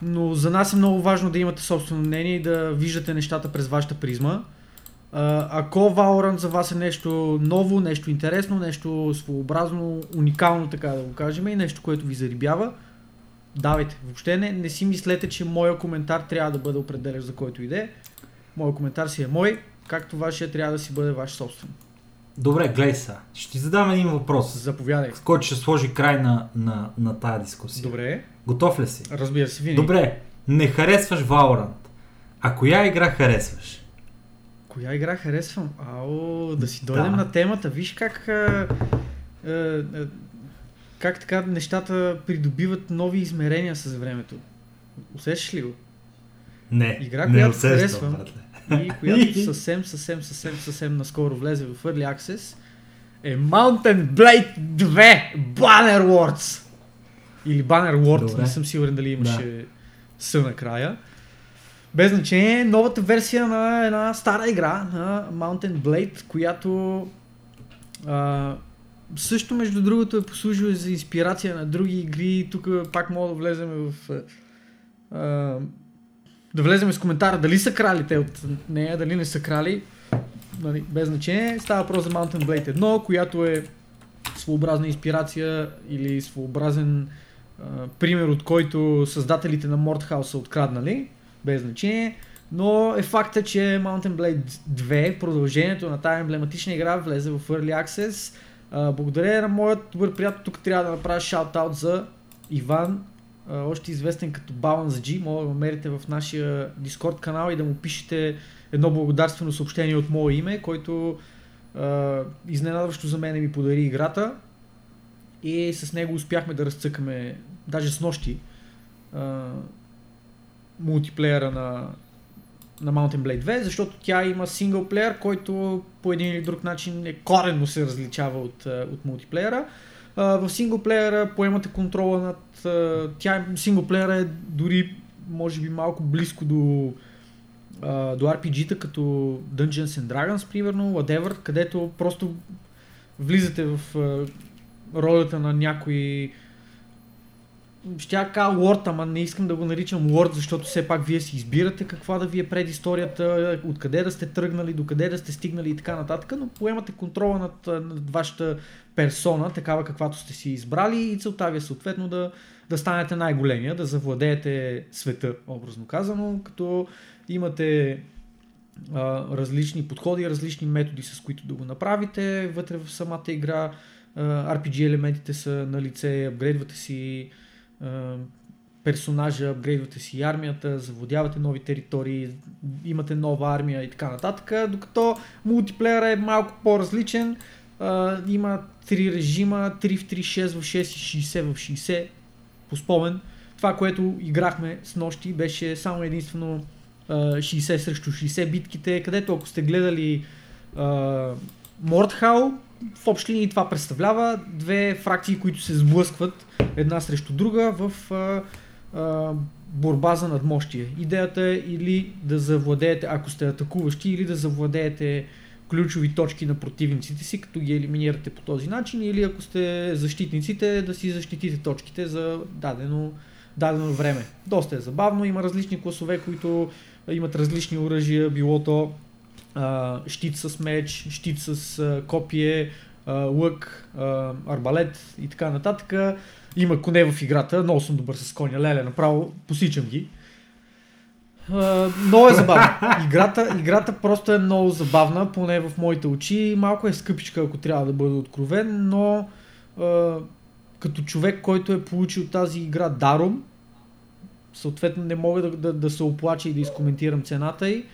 но за нас е много важно да имате собствено мнение и да виждате нещата през вашата призма. Ако Valorant за вас е нещо ново, нещо интересно, нещо своеобразно, уникално, така да го кажем, и нещо, което ви зарибява, давайте. Въобще не, не си мислете, че моя коментар трябва да бъде определящ за който иде. Моя коментар си е мой, както вашия трябва да си бъде ваш собствен. Добре, гледай сега. Ще ти задам един въпрос. Заповядай. С който ще сложи край на, на, на тая дискусия. Добре. Готов ли си? Разбира се, винаги. Добре, не харесваш Valorant. А коя игра харесваш? Коя игра харесвам? Ао, да си дойдем да. на темата. Виж как... А, а, а, как така нещата придобиват нови измерения с времето. Усещаш ли го? Не, Игра, не която усещам, харесвам братле. и която съвсем, съвсем, съвсем, съвсем наскоро влезе в Early Access е Mountain Blade 2 Banner Words. Или Banner World, не съм сигурен дали имаше да. С накрая. Без значение, новата версия на една стара игра на Mountain Blade, която а, също между другото е послужила за инспирация на други игри. Тук пак мога да влезем в... А, да влезем с коментара дали са крали те от нея, дали не са крали. Нали, без значение. Става въпрос за Mountain Blade 1, която е своеобразна инспирация или своеобразен пример, от който създателите на Mordhouse са откраднали, без значение. Но е факта, че Mountain Blade 2, продължението на тази емблематична игра, влезе в Early Access. А, благодаря на моят добър приятел, тук трябва да направя шаут-аут за Иван, а, още известен като Balance G. Мога да намерите в нашия Discord канал и да му пишете едно благодарствено съобщение от мое име, който а, изненадващо за мен ми подари играта и с него успяхме да разцъкаме, даже с нощи, а, мултиплеера на, на Mountain Blade 2, защото тя има синглплеер, който по един или друг начин е коренно се различава от, от мултиплеера. Uh, в синглплеера поемате контрола над... Uh, тя, синглплеера е дори, може би, малко близко до, uh, до RPG-та, като Dungeons and Dragons, примерно, whatever, където просто влизате в ролята на някой ще кажа лорд, ама не искам да го наричам лорд, защото все пак вие си избирате каква да ви е предисторията, откъде да сте тръгнали, докъде да сте стигнали и така нататък, но поемате контрола над, над вашата персона, такава каквато сте си избрали и целта ви е съответно да, да станете най-големия, да завладеете света, образно казано, като имате а, различни подходи, различни методи, с които да го направите. Вътре в самата игра RPG елементите са на лице, апгрейдвате си персонажа, апгрейдвате си армията, заводявате нови територии, имате нова армия и така нататък, докато мултиплеера е малко по-различен. А, има три режима, 3 в 3, 6 в 6 и 60 в 60 по спомен. Това, което играхме с нощи, беше само единствено 60 срещу 60 битките, където ако сте гледали Мортхал, в общи линии това представлява две фракции, които се сблъскват една срещу друга в а, а, борба за надмощие. Идеята е или да завладеете, ако сте атакуващи, или да завладеете ключови точки на противниците си, като ги елиминирате по този начин, или ако сте защитниците, да си защитите точките за дадено, дадено време. Доста е забавно, има различни класове, които имат различни оръжия, било то а, щит с меч, щит с а, копие, а, лък, а, арбалет и така нататък. Има коне в играта, много съм добър с коня, леле, направо посичам ги. Uh, много е забавна. Играта, играта просто е много забавна, поне в моите очи. Малко е скъпичка, ако трябва да бъда откровен, но uh, като човек, който е получил тази игра даром, съответно не мога да, да, да се оплача и да изкоментирам цената й,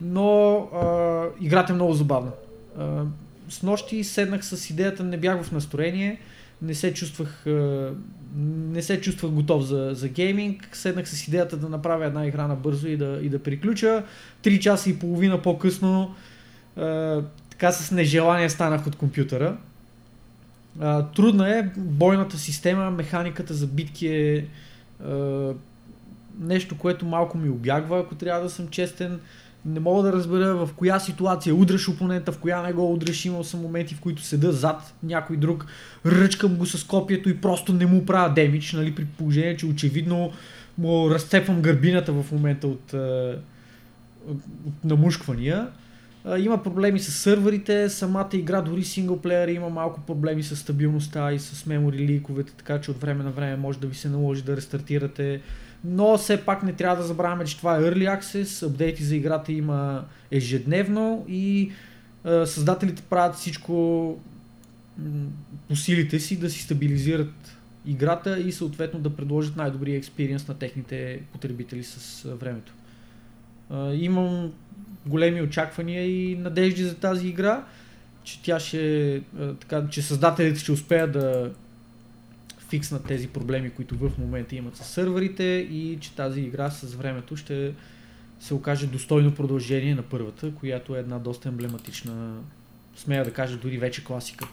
но uh, играта е много забавна. Uh, с нощи седнах с идеята, не бях в настроение, не се чувствах, не се чувствах готов за, за гейминг. Седнах с идеята да направя една игра на бързо и да, и да приключа. Три часа и половина по-късно така с нежелание станах от компютъра. трудна е, бойната система, механиката за битки е нещо, което малко ми обягва, ако трябва да съм честен не мога да разбера в коя ситуация удръш опонента, в коя не го удръш. Имал съм моменти, в които седа зад някой друг, ръчкам го с копието и просто не му правя демидж, нали, при положение, че очевидно му разцепвам гърбината в момента от, от намушквания. Има проблеми с сървърите, самата игра, дори синглплеер има малко проблеми с стабилността и с мемори ликовете, така че от време на време може да ви се наложи да рестартирате но все пак не трябва да забравяме, че това е Early Access, апдейти за играта има ежедневно и е, създателите правят всичко по силите си да си стабилизират играта и съответно да предложат най-добрия експириенс на техните потребители с времето. Е, имам големи очаквания и надежди за тази игра, че тя ще, е, така, че създателите ще успеят да фикснат тези проблеми, които в момента имат с сървърите и че тази игра с времето ще се окаже достойно продължение на първата, която е една доста емблематична, смея да кажа дори вече класика.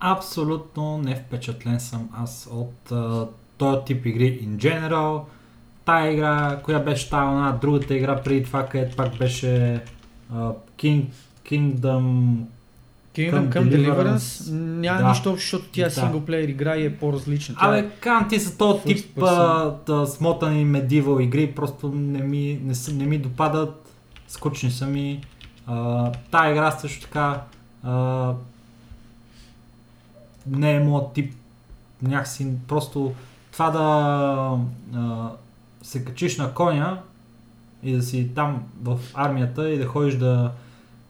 Абсолютно не впечатлен съм аз от uh, този тип игри in general. Тая игра, коя беше тая, другата игра преди това, където пак беше uh, King, Kingdom Kingdom Come Deliverance, Deliverance няма да. нищо общо, защото тя е да. синглплеер игра и е по-различна. Абе, е... кан ти са този тип а, смотани медивал игри, просто не ми, не, са, не ми допадат, скучни са ми. А, тая игра също така а, не е моят тип някакси просто това да а, се качиш на коня и да си там в армията и да ходиш да,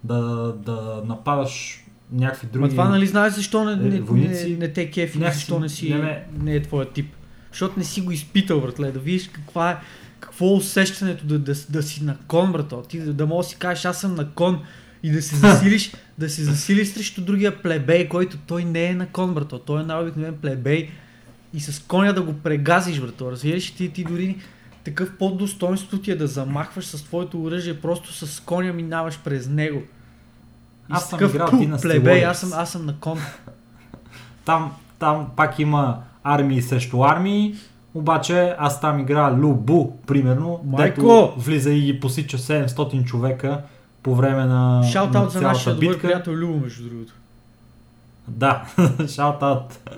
да, да нападаш някакви други. Ма това нали знаеш защо не, не, не, не те кефи, някакси, защо не си, не, не. не е твоя тип. Защото не си го изпитал, братле, да видиш каква е, какво е усещането да, да, да си на кон, брато. Ти да, да можеш да си кажеш, аз съм на кон и да се засилиш, да се засилиш срещу другия плебей, който той не е на кон, брато. Той е най-обикновен плебей и с коня да го прегазиш, брато. Разбираш, ти, ти дори такъв под достоинство ти е да замахваш с твоето оръжие, просто с коня минаваш през него. Аз съм играл Dynasty плебей, аз съм, аз съм на кон. там, там пак има армии срещу армии, обаче аз там игра Лубу, примерно, Майко! дето влиза и ги посича 700 човека по време на Шаутаут за нашия добър приятел Любо, между другото. Да, шаутаут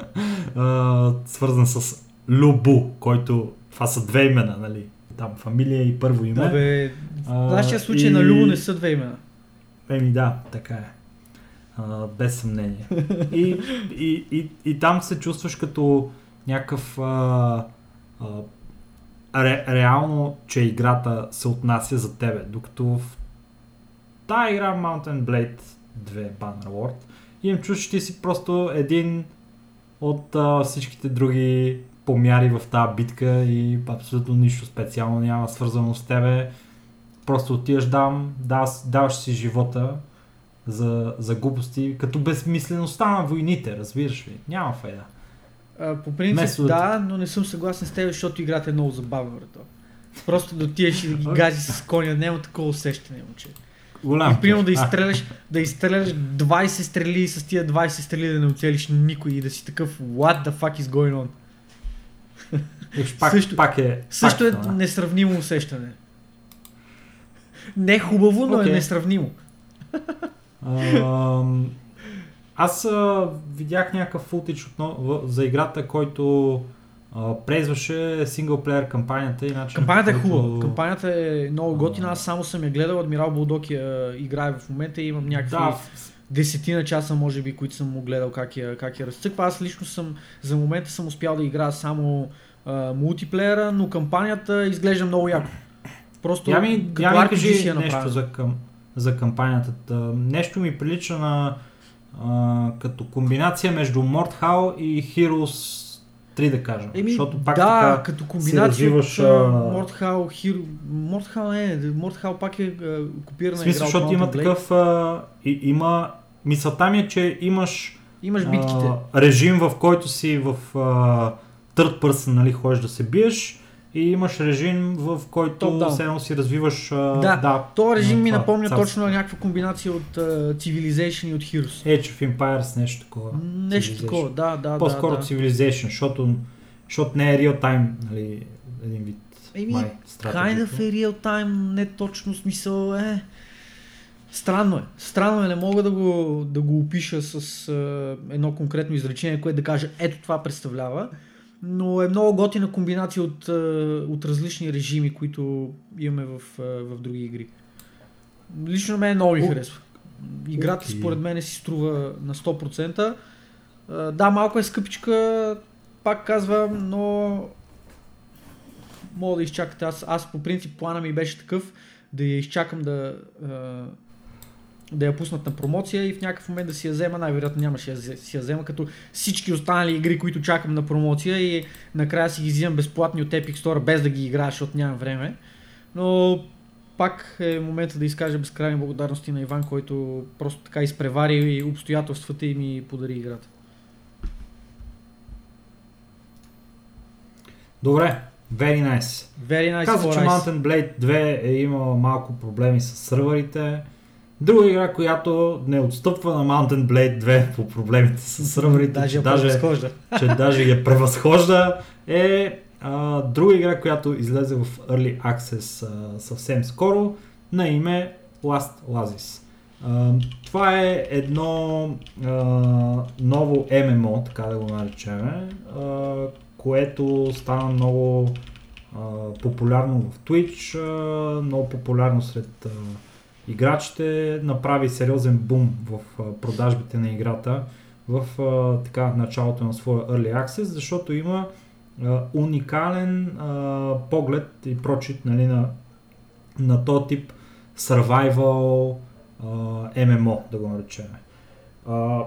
свързан с Лубу, който това са две имена, нали? Там фамилия и първо име. Да, бе, в нашия случай и... на Любо не са две имена. Еми да, така е. А, без съмнение. И, и, и, и там се чувстваш като някакъв а, а, ре, реално, че играта се отнася за тебе, докато в тази игра Mountain Blade 2 Bannerlord имам чувство, че ти си просто един от а, всичките други помяри в тази битка и абсолютно нищо специално няма свързано с тебе. Просто отиваш там, даваш си живота за, за глупости, като безмислеността на войните, разбираш ли? Няма файда. А, по принцип Место да, но не съм съгласен с теб, защото играта е много забавна. Брато. Просто да отидеш и да ги гази с коня, няма такова усещане, момче. Голям. И примерно да изстреляш, да изстреляш 20 стрели и с тия 20 стрели да не оцелиш никой и да си такъв What the fuck is going on? пак, също, пак е, също пак, е несравнимо усещане. Не е хубаво, но okay. е несравнимо. Uh, аз а, видях някакъв футич отново, за играта, който презваше синглплеер кампанията и начин. Кампанията е хубава. Кампанията е много готина. Аз само съм я гледал. Адмирал Булдок я играе в момента и имам някакви да. десетина часа, може би, които съм му гледал как я, как я разцъква. Аз лично съм, за момента съм успял да играя само а, мултиплеера, но кампанията изглежда много яко. Просто я ми, я ми кажи нещо за, към, за кампанията. Нещо ми прилича на а, като комбинация между Mordhau и Heroes 3 да кажем. Еми, Защото пак да, така като комбинация развиваш, от Mordhau, Hero... Mordhau не, Mordhau пак е копирана смисъл, игра защото има такъв, а, и, има, мисълта ми е, че имаш Имаш битките. А, режим, в който си в а, third person, нали, ходиш да се биеш и имаш режим, в който все едно си развиваш... А, да, да, то режим ми напомня царство. точно някаква комбинация от uh, Civilization и от Heroes. Age of Empires, нещо такова. Нещо такова, да, да. По-скоро да, Civilization, защото, защото не е real time, нали, един вид. Еми, kind of е real time, не точно смисъл е... Странно е. Странно е, не мога да го, да го опиша с uh, едно конкретно изречение, което да каже ето това представлява но е много готина комбинация от, от различни режими, които имаме в, в други игри. Лично мен много ми харесва. Играта okay. според мен си струва на 100%. Да, малко е скъпичка, пак казвам, но мога да изчакате. Аз, аз по принцип плана ми беше такъв да я изчакам да, да я пуснат на промоция и в някакъв момент да си я взема, най-вероятно нямаше да си я взема, като всички останали игри, които чакам на промоция и накрая си ги взимам безплатни от Epic Store, без да ги играя, защото нямам време. Но пак е момента да изкажа безкрайни благодарности на Иван, който просто така изпревари обстоятелствата и ми подари играта. Добре, very nice. Very nice Каза, че Mountain Blade 2 е имал малко проблеми с сървърите. Друга игра, която не отстъпва на Mountain Blade 2 по проблемите с сървърите, даже че, даже, че даже я превъзхожда, е а, друга игра, която излезе в Early Access а, съвсем скоро, на име Last Lazis. А, това е едно а, ново ММО, така да го наречем, а, което стана много а, популярно в Twitch, а, много популярно сред а, играчите, направи сериозен бум в продажбите на играта в така, началото на своя Early Access, защото има уникален а, поглед и прочит нали, на, на този тип survival а, MMO, да го наречем. А,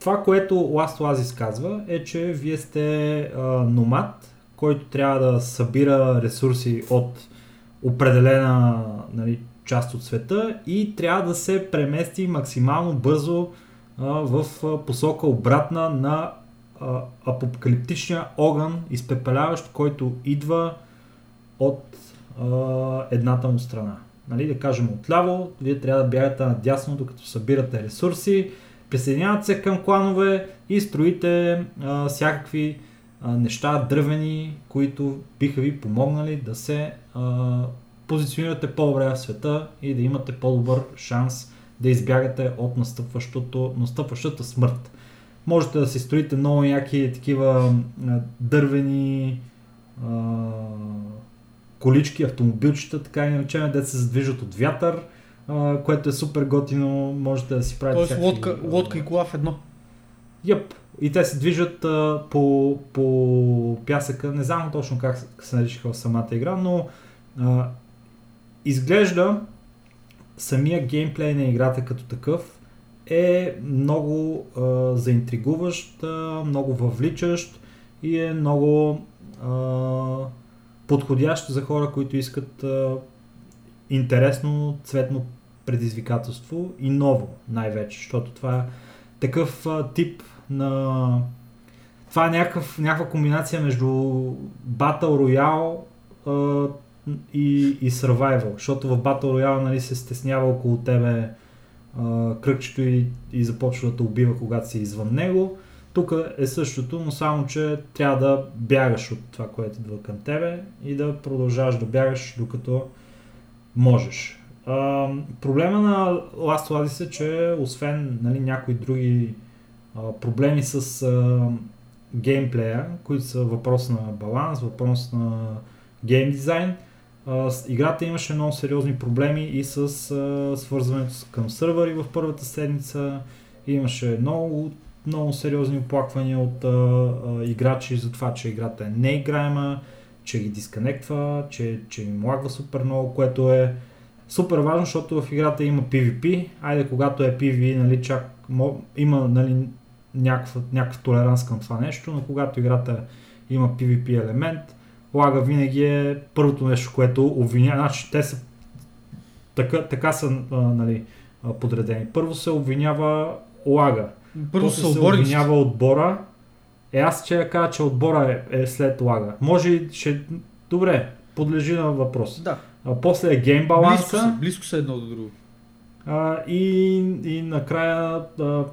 това, което Last Oasis казва е, че вие сте а, номад, който трябва да събира ресурси от определена нали, част от света и трябва да се премести максимално бързо в посока обратна на апокалиптичния огън, изпепеляващ, който идва от едната му страна. Нали, да кажем отляво, вие трябва да бягате надясно, докато събирате ресурси, присъединявате се към кланове и строите а, всякакви а, неща дървени, които биха ви помогнали да се а, позиционирате по-добре в света и да имате по-добър шанс да избягате от настъпващата смърт. Можете да си строите много яки такива дървени а, колички, автомобилчета, така и наречем, де се задвижат от вятър, а, което е супер готино, можете да си правите Тоест всякакви... лодка, лодка и кола в едно. Йеп, и те се движат а, по, по пясъка, не знам точно как се наричаха в самата игра, но а, изглежда самия геймплей на играта като такъв е много а, заинтригуващ, а, много въвличащ и е много а, подходящ за хора, които искат а, интересно цветно предизвикателство и ново най-вече, защото това е такъв а, тип на... Това е някакъв, някаква комбинация между Battle Royale а, и, и Survival, защото в Battle Royale нали, се стеснява около тебе а, кръгчето и, и започва да те убива, когато си извън него. Тук е същото, но само, че трябва да бягаш от това, което идва към тебе и да продължаваш да бягаш докато можеш. А, проблема на Last Us е, че освен нали, някои други а, проблеми с а, геймплея, които са въпрос на баланс, въпрос на гейм дизайн, играта имаше много сериозни проблеми и с свързването към сървъри в първата седмица. Имаше много, много сериозни оплаквания от играчи за това, че играта е неиграема, че ги дисконектва, че, че им лагва супер много, което е супер важно, защото в играта има PvP. Айде, когато е PvE, нали, чак, има нали, някакъв, някакъв толеранс към това нещо, но когато играта има PvP елемент, лага винаги е първото нещо, което обвинява. Значи, те са така, така са а, нали, подредени. Първо се обвинява лага. Първо се, се обвинява отбора. Е, аз ще я кажа, че отбора е, е след лага. Може и ще... Добре, подлежи на въпрос. Да. А, после е гейм баланса. Близко са, близко са едно до друго. А, и, и накрая, а,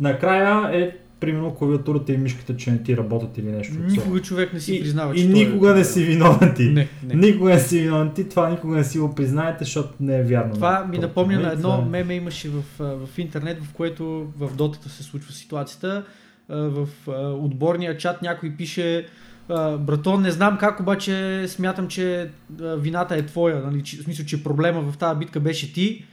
накрая е примерно клавиатурата и мишката, че не ти работят или нещо. Никога човек не си признава, и, че И никога е... не си виновен ти. Не, не. Никога не си виновен ти, това никога не си го признаете, защото не е вярно. Това ми напомня на едно това... меме имаше в, в интернет, в което в дотата се случва ситуацията. В отборния чат някой пише братон, не знам как, обаче смятам, че вината е твоя. Нали? В смисъл, че проблема в тази битка беше ти,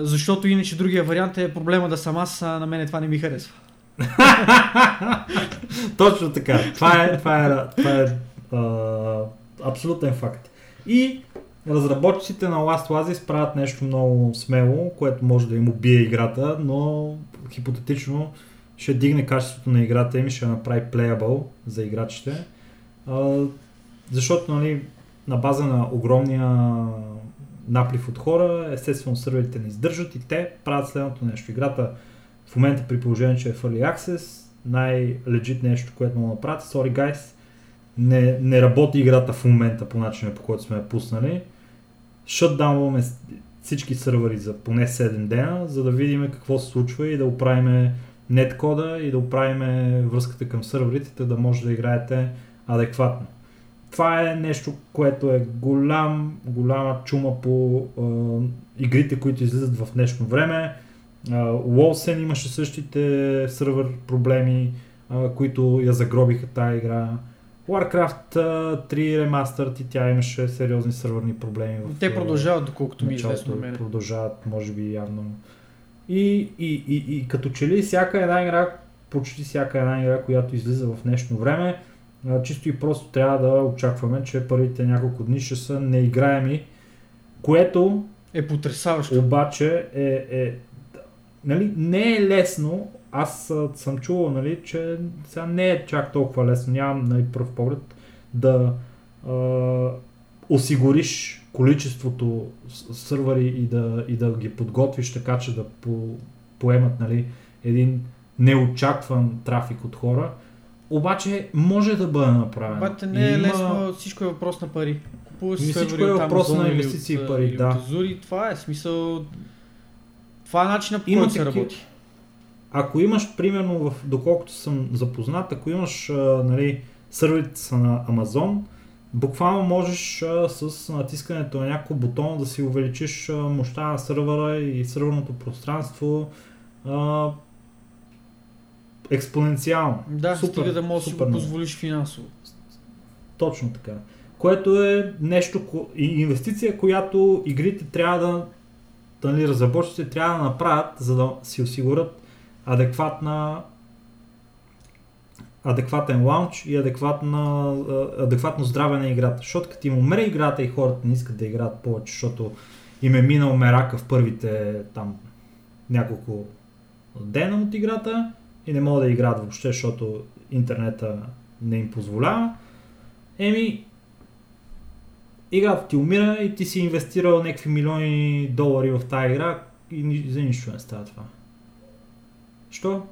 защото иначе другия вариант е проблема да съм аз, а на мене това не ми харесва. Точно така. Това е, това е, това е а, абсолютен факт. И разработчиците на Last Oasis правят нещо много смело, което може да им убие играта, но хипотетично ще дигне качеството на играта им ще направи playable за играчите. А, защото нали, на база на огромния наплив от хора, естествено серверите не издържат и те правят следното нещо. Играта в момента при положение, че е в Early Access, най-легит нещо, което мога да направят, sorry guys, не, не работи играта в момента по начина по който сме я пуснали. Шътдаунваме всички сървъри за поне 7 дена, за да видим какво се случва и да оправим неткода и да оправим връзката към сървърите, да може да играете адекватно. Това е нещо, което е голям, голяма чума по е, игрите, които излизат в днешно време. Уолсен имаше същите сървър проблеми, които я загробиха тази игра. Warcraft 3 ремастър и тя имаше сериозни сървърни проблеми. В, Те продължават, доколкото ми е известно мен. Продължават, може би явно. И, и, и, и като че ли всяка една игра, почти всяка една игра, която излиза в днешно време, чисто и просто трябва да очакваме, че първите няколко дни ще са неиграеми, което е потрясаващо. Обаче е, е нали, не е лесно, аз съм чувал, нали, че сега не е чак толкова лесно, нямам нали, пръв поглед да а, осигуриш количеството сървъри и да, и да ги подготвиш така, че да по, поемат нали, един неочакван трафик от хора. Обаче може да бъде направено. Обаче не е има... лесно, всичко е въпрос на пари. Купуваш всичко е въпрос на инвестиции и пари, да. От това е смисъл това е начинът по който се работи. Ако имаш, примерно, в, доколкото съм запознат, ако имаш а, нали, сървица на Amazon, буквално можеш а, с натискането на някакъв бутон да си увеличиш а, мощта на сървъра и сървърното пространство а, експоненциално. Да, супер, стига да можеш да си го позволиш финансово. Точно така. Което е нещо, инвестиция, която игрите трябва да нали, разработчиците трябва да направят, за да си осигурят адекватна адекватен лаунч и адекватна, адекватно здраве на играта. Защото като им умре играта и хората не искат да играят повече, защото им е минал мерака в първите там няколко дена от играта и не могат да играят въобще, защото интернета не им позволява, еми, играта ти умира и ти си инвестирал някакви милиони долари в тази игра и за нищо не става това. Що?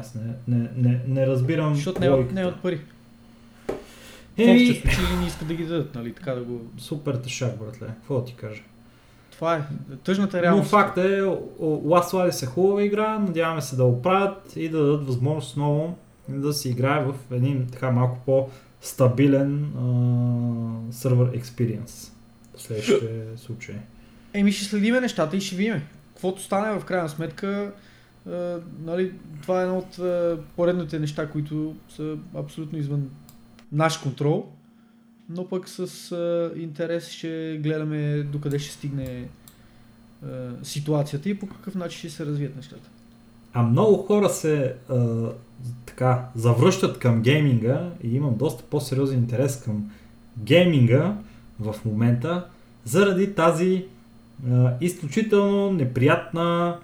Аз не, не, не, не разбирам Защото не, е от- не е от пари. В Еми, общия случай не искат да ги дадат, нали? Така да го... супер тъшак, братле. Какво ти кажа? Това е тъжната Но реалност. факт е, Last Alice е хубава игра, надяваме се да оправят и да дадат възможност отново да се играе в един така малко по-стабилен а, сервер experience в следващите случаи. Еми ще следиме нещата и ще видим. Каквото стане в крайна сметка, е, нали, това е едно от е, поредните неща, които са абсолютно извън наш контрол. Но пък с е, интерес ще гледаме докъде ще стигне е, ситуацията и по какъв начин ще се развият нещата. А много хора се а, така завръщат към гейминга и имам доста по-сериозен интерес към гейминга в момента, заради тази а, изключително неприятна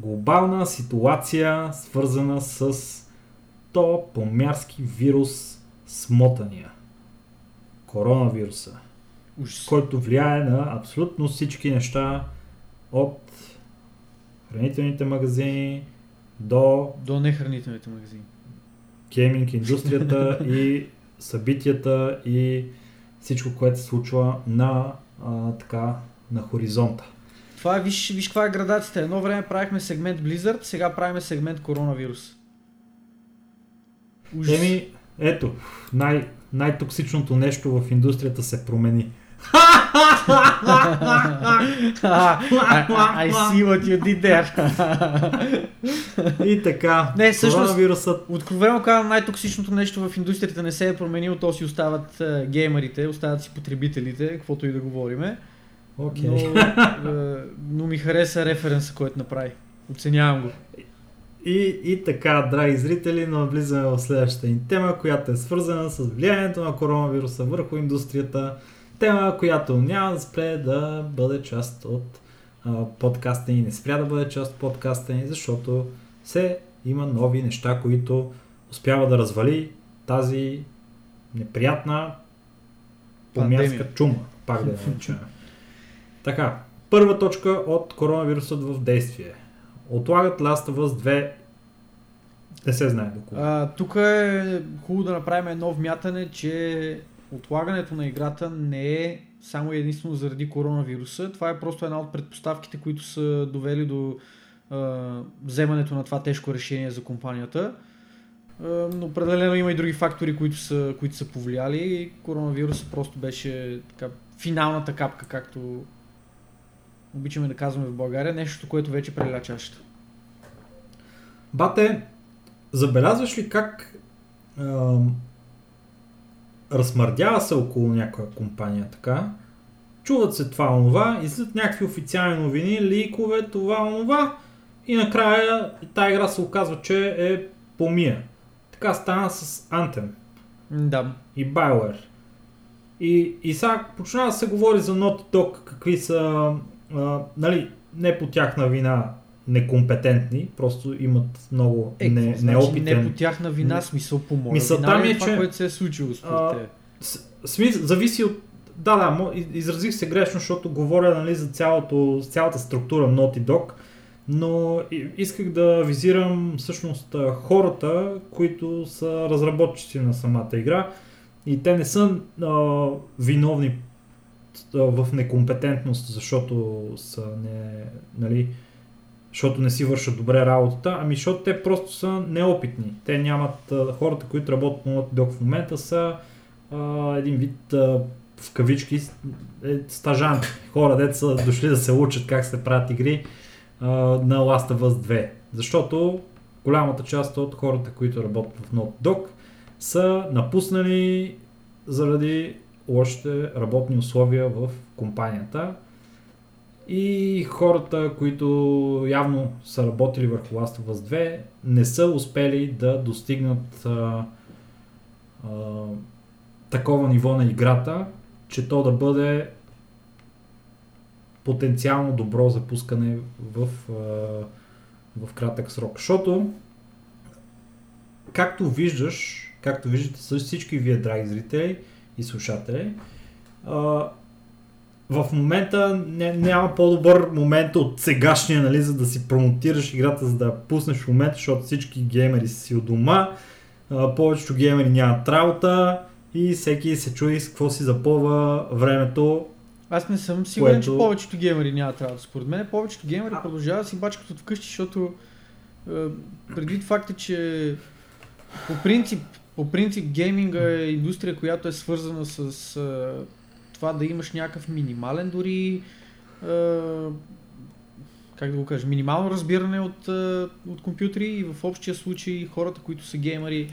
глобална ситуация, свързана с то помярски вирус смотания. Коронавируса, Ужас. който влияе на абсолютно всички неща от хранителните магазини до До нехранителните магазини. гейминг индустрията и събитията и всичко, което се случва на, а, така, на хоризонта. Това е, виж, виж каква е градацията. Едно време правихме сегмент Blizzard, сега правим сегмент коронавирус. Ужас. Еми, ето, най- най-токсичното нещо в индустрията се промени. I, I see what you did there. И така, Не, всъщност- коронавирусът Откровено казвам, най-токсичното нещо в индустрията не се е променило, то си остават е, геймерите, остават си потребителите, каквото и да говориме. Окей. Но, е, но ми хареса референса, който направи. Оценявам го. И, и така, драги зрители, навлизаме в следващата ни тема, която е свързана с влиянието на коронавируса върху индустрията. Тема, която няма да спре да бъде част от а, подкаста ни, не спря да бъде част от подкаста ни, защото се има нови неща, които успява да развали тази неприятна Пандемия. чума, пак да я наречем. Така, първа точка от коронавирусът в действие. Отлагат Last of Us 2 не се знае до кога. Тук е хубаво да направим едно вмятане, че отлагането на играта не е само единствено заради коронавируса. Това е просто една от предпоставките, които са довели до а, вземането на това тежко решение за компанията. А, но определено има и други фактори, които са, които са повлияли и коронавируса просто беше така, финалната капка, както обичаме да казваме в България, нещо, което вече преля чашата. Бате, забелязваш ли как ам, размърдява се около някоя компания така? Чуват се това онова, излизат някакви официални новини, ликове, това онова и накрая тази игра се оказва, че е помия. Така стана с Anthem. Да. и BioWare. И, и сега почна да се говори за Naughty Dog, какви са, а, нали, не по тяхна вина некомпетентни, просто имат много Е, не, значи неопитен. не по тяхна вина, смисъл по моя Мисълта вина ми ли е, това, че- което се е случило според А, те. Смис, зависи от... Да, да, изразих се грешно, защото говоря нали, за цялото, цялата структура Naughty Dog, но исках да визирам всъщност хората, които са разработчици на самата игра и те не са а, виновни в некомпетентност, защото са не, нали, защото не си вършат добре работата, ами защото те просто са неопитни. Те нямат, хората, които работят на Dog в момента са а, един вид а, в кавички е, стажанти. Хора, дето са дошли да се учат как се правят игри а, на Last of Us 2. Защото голямата част от хората, които работят в Dog са напуснали заради лошите работни условия в компанията. И хората, които явно са работили върху Last of Us 2, не са успели да достигнат а, а, такова ниво на играта, че то да бъде потенциално добро запускане в, а, в кратък срок. Защото, както виждаш, както виждате всички вие, драги зрители и слушатели, в момента не, няма по-добър момент от сегашния, нали, за да си промотираш играта, за да я пуснеш в момента, защото всички геймери са си от дома, а, повечето геймери нямат работа и всеки се чуди с какво си запълва времето. Аз не съм сигурен, което... че повечето геймери нямат работа. Според мен повечето геймери а... продължават да си бачкат от вкъщи, защото е, предвид факта, че по принцип, по принцип гейминга е индустрия, която е свързана с е, това да имаш някакъв минимален дори как да го кажа, минимално разбиране от, от компютри и в общия случай хората, които са геймери,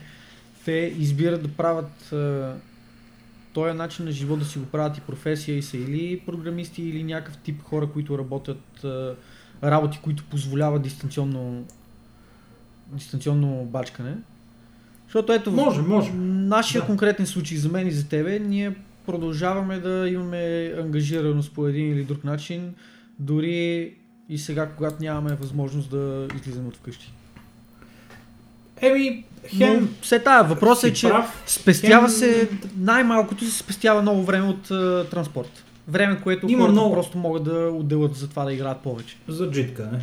те избират да правят този начин на живот да си го правят и професия и са или програмисти или някакъв тип хора, които работят работи, които позволяват дистанционно дистанционно бачкане. Защото ето, може, може. нашия да. конкретен случай за мен и за тебе, ние продължаваме да имаме ангажираност по един или друг начин, дори и сега, когато нямаме възможност да излизаме от вкъщи. Еми, хем... Но, все тая, въпросът е, че прав, спестява хем... се, най-малкото се спестява много време от uh, транспорт. Време, което Има хората много... просто могат да отделят за това да играят повече. За джитка, не?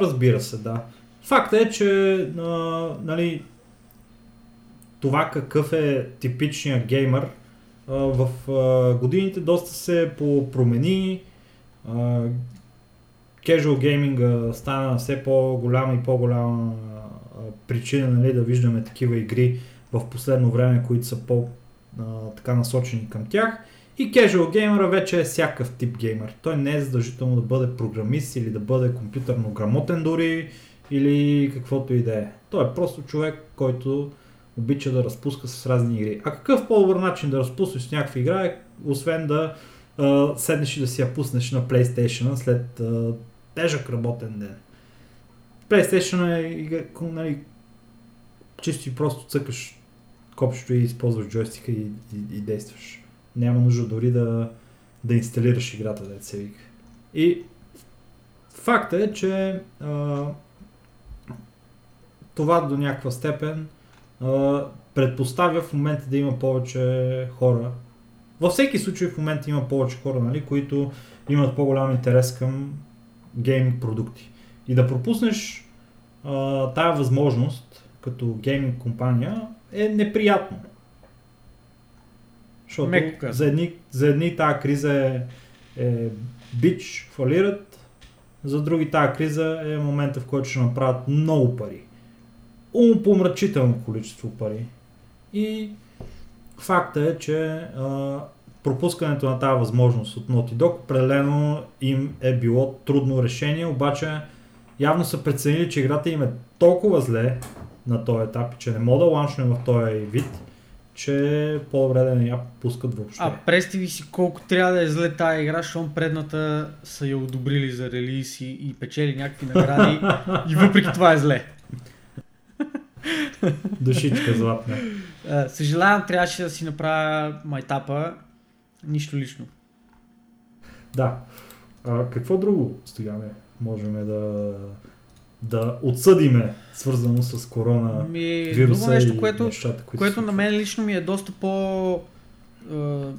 Разбира се, да. Факта е, че а, нали, това какъв е типичният геймър, в годините доста се промени. Casual gaming стана все по-голяма и по-голяма причина нали, да виждаме такива игри в последно време, които са по- така насочени към тях. И casual геймера вече е всякакъв тип геймер. Той не е задължително да бъде програмист или да бъде компютърно грамотен дори или каквото и да е. Той е просто човек, който обича да разпуска с разни игри. А какъв по-добър начин да разпуснеш с някаква игра е, освен да а, седнеш и да си я пуснеш на PlayStation след а, тежък работен ден. PlayStation е нали, чисто и просто цъкаш копчето и използваш джойстика и, и, и действаш. Няма нужда дори да, да инсталираш играта, да се вика. И факта е, че а, това до някаква степен предпоставя в момента да има повече хора. Във всеки случай в момента има повече хора, нали, които имат по-голям интерес към гейминг продукти. И да пропуснеш а, тая възможност като гейминг компания е неприятно. Защото за едни, за едни тази криза е, е бич, фалират, за други тази криза е момента в който ще направят много пари умопомрачително количество пари. И факта е, че а, пропускането на тази възможност от Naughty Dog определено им е било трудно решение, обаче явно са преценили, че играта им е толкова зле на този етап, че не мога да ланчне в този вид, че е по-добре да не я пускат въобще. А представи си колко трябва да е зле тази игра, защото предната са я одобрили за релизи и печели някакви награди и въпреки това е зле. Душичка златна. съжалявам, трябваше да си направя майтапа. Нищо лично. Да. А, какво друго, Стояне, можем да, да отсъдиме, свързано с корона ми, вируса нещо, което, нещата, които което на мен лично ми е доста по,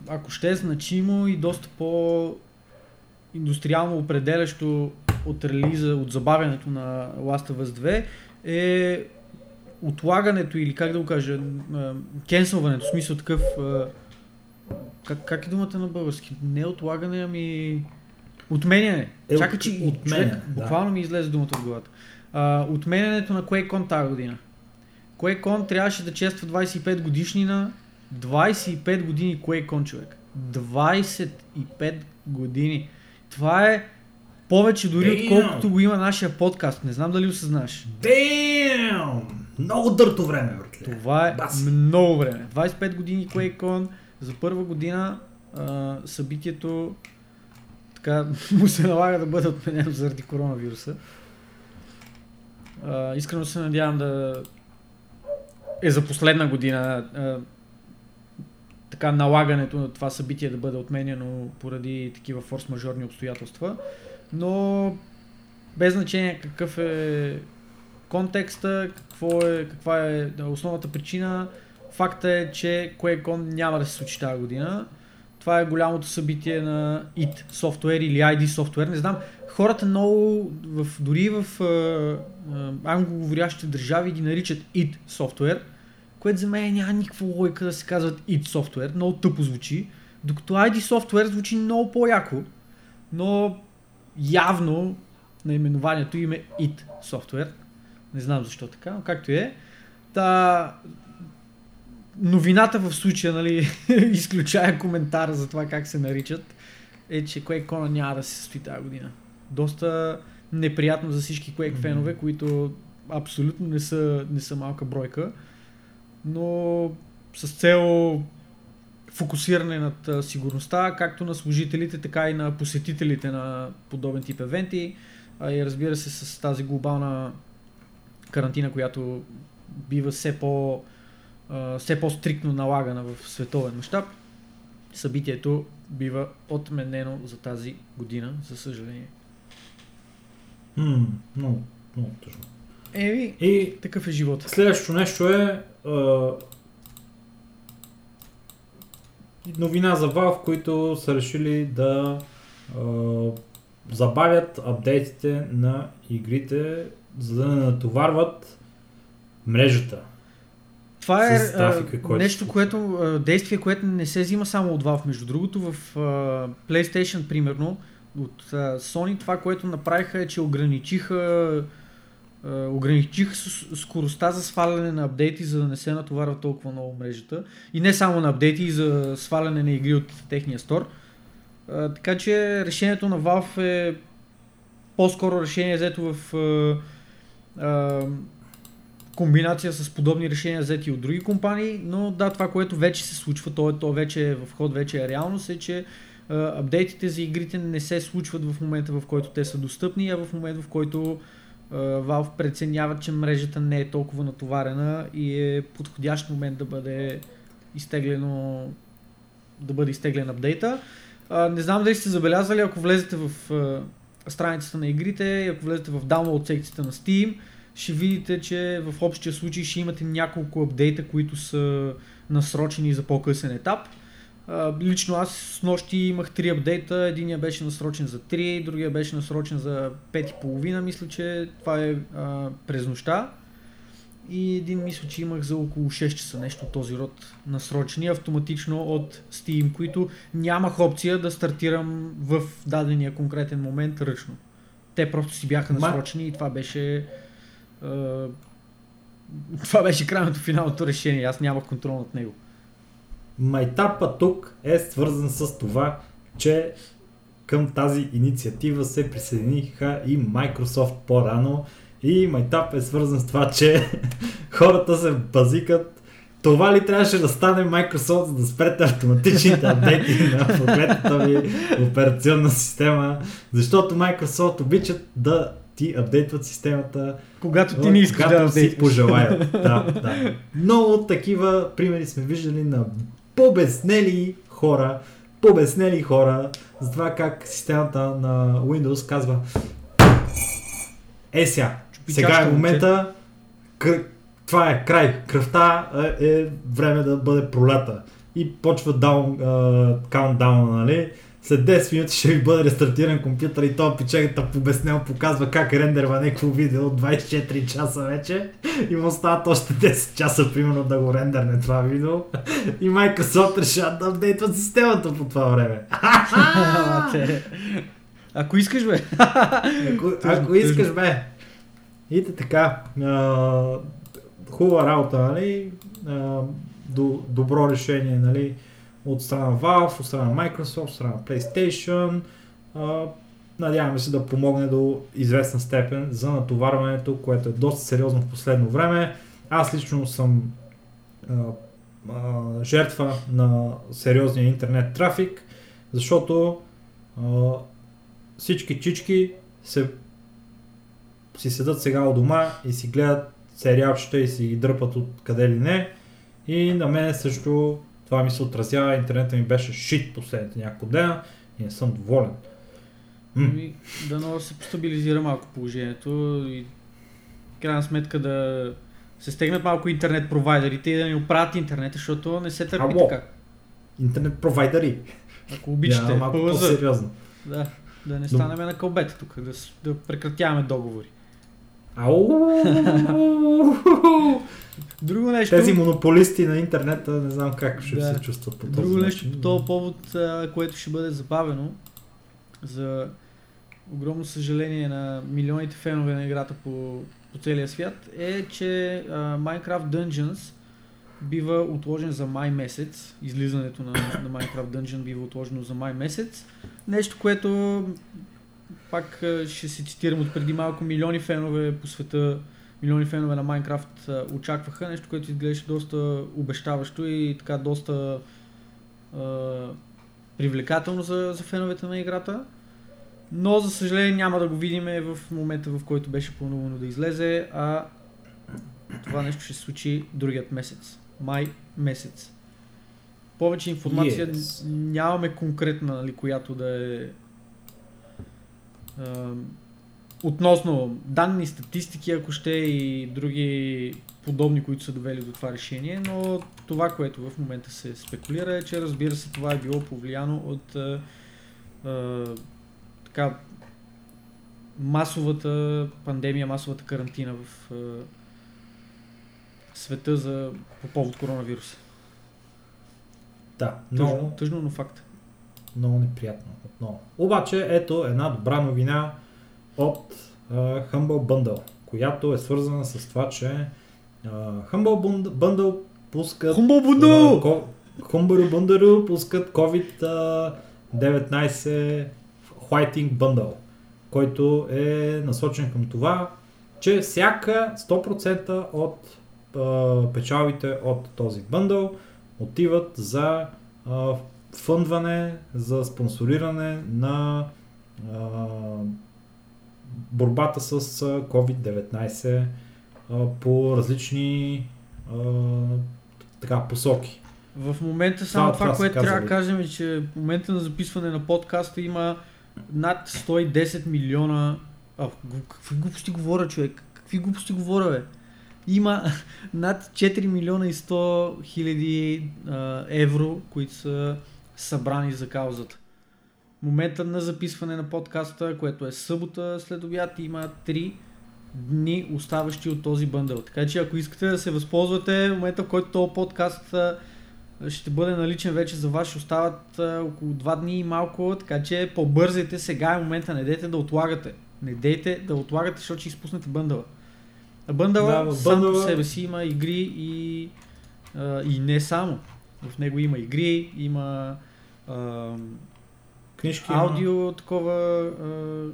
ако ще е значимо и доста по индустриално определящо от релиза, от забавянето на Last of Us 2 е отлагането или как да го кажа, кенсълването, в смисъл такъв, как, как е думата на български? Не отлагане, ами отменяне. Е, Чакай, че отменя, човек, да. буквално ми излезе думата от главата. А, отменянето на QuakeCon тази година. QuakeCon трябваше да чества 25 годишнина. 25 години QuakeCon, човек. 25 години. Това е повече дори Damn. отколкото го има нашия подкаст. Не знам дали осъзнаш. Damn! Много дърто време, братле. Това е Бас. много време. 25 години QuakeCon. За първа година а, събитието така му се налага да бъде отменено заради коронавируса. А, искрено се надявам да е за последна година а, така налагането на това събитие да бъде отменено поради такива форс-мажорни обстоятелства. Но без значение какъв е контекста, какво е, каква е основната причина, Факта е, че QuakeCon няма да се случи тази година. Това е голямото събитие на IT Software или ID Software. Не знам, хората много, в, дори в англоговорящите държави ги наричат IT Software, което за мен няма никаква логика да се казват IT Software. Много тъпо звучи. Докато ID Software звучи много по-яко. Но явно наименованието им е IT Software. Не знам защо така, но както е. Та, новината в случая, нали, изключая коментара за това как се наричат, е, че Quake Con няма да се състои тази година. Доста неприятно за всички Quake фенове, които абсолютно не са, не са малка бройка, но с цел фокусиране над сигурността, както на служителите, така и на посетителите на подобен тип евенти, а и разбира се с тази глобална карантина, която бива все по- все по-стрикно налагана в световен мащаб, събитието бива отменено за тази година, за съжаление. Хм, много, много тъжно. Еми, и такъв е живот. Следващото нещо е а, новина за Valve, които са решили да а, забавят апдейтите на игрите, за да не натоварват мрежата. Това е трафика, нещо, което, действие, което не се взима само от Valve. Между другото, в PlayStation, примерно, от Sony, това, което направиха е, че ограничиха Uh, ограничих скоростта за сваляне на апдейти, за да не се натоварва толкова много мрежата. И не само на апдейти, и за сваляне на игри от техния стор. Така че решението на Valve е по-скоро решение взето в комбинация с подобни решения взети от други компании, но да, това, което вече се случва, то, е, то вече е в ход, вече е реалност, е, че апдейтите за игрите не се случват в момента, в който те са достъпни, а в момента, в който а, Valve преценяват, че мрежата не е толкова натоварена и е подходящ момент да бъде изтеглено да бъде изтеглен апдейта. А, не знам дали сте забелязали, ако влезете в страницата на игрите, ако влезете в download секцията на Steam, ще видите, че в общия случай ще имате няколко апдейта, които са насрочени за по-късен етап. лично аз с нощи имах три апдейта, единия беше насрочен за 3, другия беше насрочен за 5.30, мисля, че това е а, през нощта. И един мисля, че имах за около 6 часа нещо този род насрочени автоматично от Steam, които нямах опция да стартирам в дадения конкретен момент ръчно. Те просто си бяха насрочени и това беше това беше крайното финалното решение. Аз нямах контрол над него. Майтапа тук е свързан с това, че към тази инициатива се присъединиха и Microsoft по-рано и Майтап е свързан с това, че хората се базикат това ли трябваше да стане Microsoft, за да спрете автоматичните апдейти на проклетата ви операционна система, защото Microsoft обичат да ти апдейтват системата. Когато ти не искаш да си пожелаят. да, да. Много такива примери сме виждали на побеснели хора, побеснели хора за това как системата на Windows казва Е сега, сега е момента, кър... това е край, кръвта е, е време да бъде пролята. И почва даун, каунтдаун, нали? след 10 минути ще ви бъде рестартиран компютър и то пичегата побеснел показва как рендерва някакво видео от 24 часа вече и му остават още 10 часа примерно да го рендерне това видео и Microsoft решават да апдейтват системата по това време. Ако искаш бе. ако, ако искаш бе. И така. хубава работа, нали? до, добро решение, нали? от страна Valve, от страна Microsoft, от страна PlayStation. А, надяваме се да помогне до известна степен за натоварването, което е доста сериозно в последно време. Аз лично съм а, а, жертва на сериозния интернет трафик, защото а, всички чички се, си седат сега у дома и си гледат сериалчета и си ги дърпат от къде ли не. И на мен също това ми се отразява, интернета ми беше шит последните няколко дена и не съм доволен. М- ами, да но се постабилизира малко положението и крайна сметка да, се стегнат малко интернет провайдерите и да ни оправят интернет, защото не се търпи Ало. така. Интернет провайдери. Ако обичате, Да, малко по-сериозно. Да, да не станем на кълбета тук, да, да прекратяваме договори. Ау! Друго нещо, Тези монополисти на интернета не знам как ще Да. се чувстват по този друго нещо по този повод, което ще бъде забавено, за огромно съжаление на милионите фенове на играта по, по целия свят, е, че а, Minecraft Dungeons бива отложен за май месец. Излизането на, на Minecraft Dungeon бива отложено за май месец. Нещо, което пак ще се цитирам от преди малко милиони фенове по света, милиони фенове на а, очакваха. Нещо, което изглеждаше доста обещаващо и така доста а, привлекателно за, за феновете на играта. Но, за съжаление, няма да го видим в момента, в който беше планувано да излезе, а това нещо ще се случи другият месец. Май месец. Повече информация Yes. нямаме конкретна, нали, която да е относно данни, статистики, ако ще и други подобни, които са довели до това решение, но това, което в момента се спекулира е, че разбира се това е било повлияно от а, а, така масовата пандемия, масовата карантина в а, света за, по повод коронавируса. Да, Тъжно, много, тъжно, но факт. Много неприятно отново. Обаче, ето една добра новина от uh, Humble Bundle, която е свързана с това, че uh, Humble Bund- Bundle пускат А, Бундо! ко- Humble Bundle пускат COVID-19 Whiting Bundle, който е насочен към това, че всяка 100% от печалбите от този бъндъл отиват за фъндване, за спонсориране на а, борбата с а, COVID-19 а, по различни а, така, посоки. В момента само Това- това, което трябва да кажем е, че в момента на записване на подкаста има над 110 милиона... А, какви глупости говоря, човек? Какви глупости говоря, бе? Има над 4 милиона и 100 хиляди евро, които са събрани за каузата. Момента на записване на подкаста, което е събота след обяд, има 3 дни оставащи от този бъндъл. Така че ако искате да се възползвате, в момента в който този подкаст ще бъде наличен вече за вас, ще остават около 2 дни и малко, така че побързайте, сега е момента, не дейте да отлагате. Не дейте да отлагате, защото ще изпуснете бъндъла. А бъндъла Да, сам по себе си има игри и, а, и не само. В него има игри, има а, Книжки аудио, такова,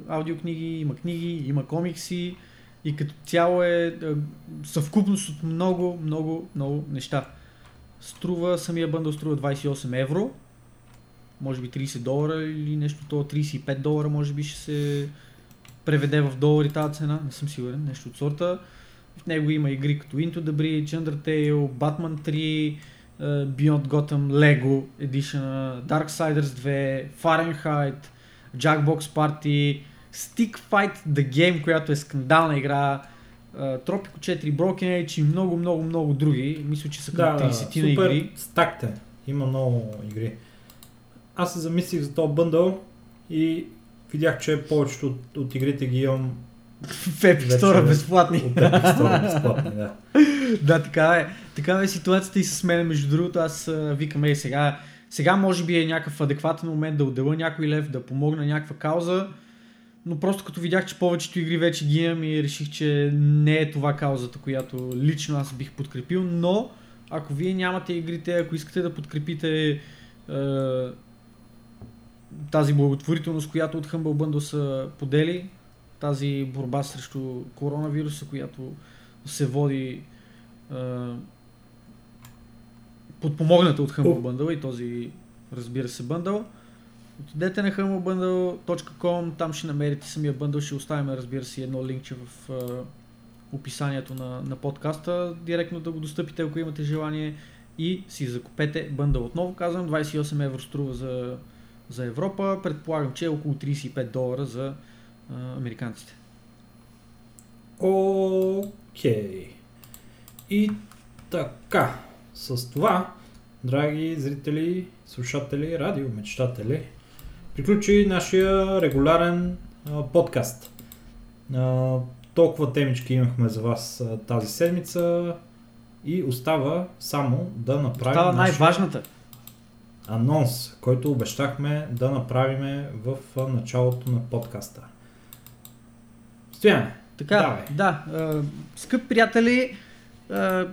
а, аудиокниги, има книги, има комикси и като цяло е а, съвкупност от много, много, много неща. Струва, самия бъндъл струва 28 евро, може би 30 долара или нещо това, 35 долара може би ще се преведе в долари тази цена, не съм сигурен, нещо от сорта. В него има игри като Into the Breach, Undertale, Batman 3, е, Beyond Gotham, Lego Edition, Darksiders 2, Fahrenheit, Jackbox Party, Stick Fight The Game, която е скандална игра, е, Tropico 4, Broken Age и много, много, много други. Мисля, че са към Да, да, 30 на игри. стакте. Има много игри. Аз се замислих за този бъндъл и видях, че повечето от, от игрите ги имам В Epic Store е. безплатни. от Epic Store безплатни. Да. да, така е. Така е ситуацията и с мен. Между другото, аз викам, ей, сега, сега може би е някакъв адекватен момент да отделя някой лев, да помогна някаква кауза, но просто като видях, че повечето игри вече ги имам и реших, че не е това каузата, която лично аз бих подкрепил, но ако вие нямате игрите, ако искате да подкрепите е, тази благотворителност, която от Humble Bundle са подели, тази борба срещу коронавируса, която се води е, подпомогната от Humble Bundle и този разбира се бъндъл. Отидете на humblebundle.com, там ще намерите самия бъндъл, ще оставим разбира се едно линкче в е, описанието на, на подкаста, директно да го достъпите, ако имате желание и си закупете бъндъл. Отново казвам, 28 евро струва за, за Европа, предполагам, че е около 35 долара за а, американците. Окей. И така, с това, драги зрители, слушатели, радиомечтатели, приключи нашия регулярен а, подкаст. А, толкова темички имахме за вас а, тази седмица и остава само да направим Става най-важната. анонс, който обещахме да направим в началото на подкаста. Стояне, Така, Давай. да. А, скъпи приятели, а,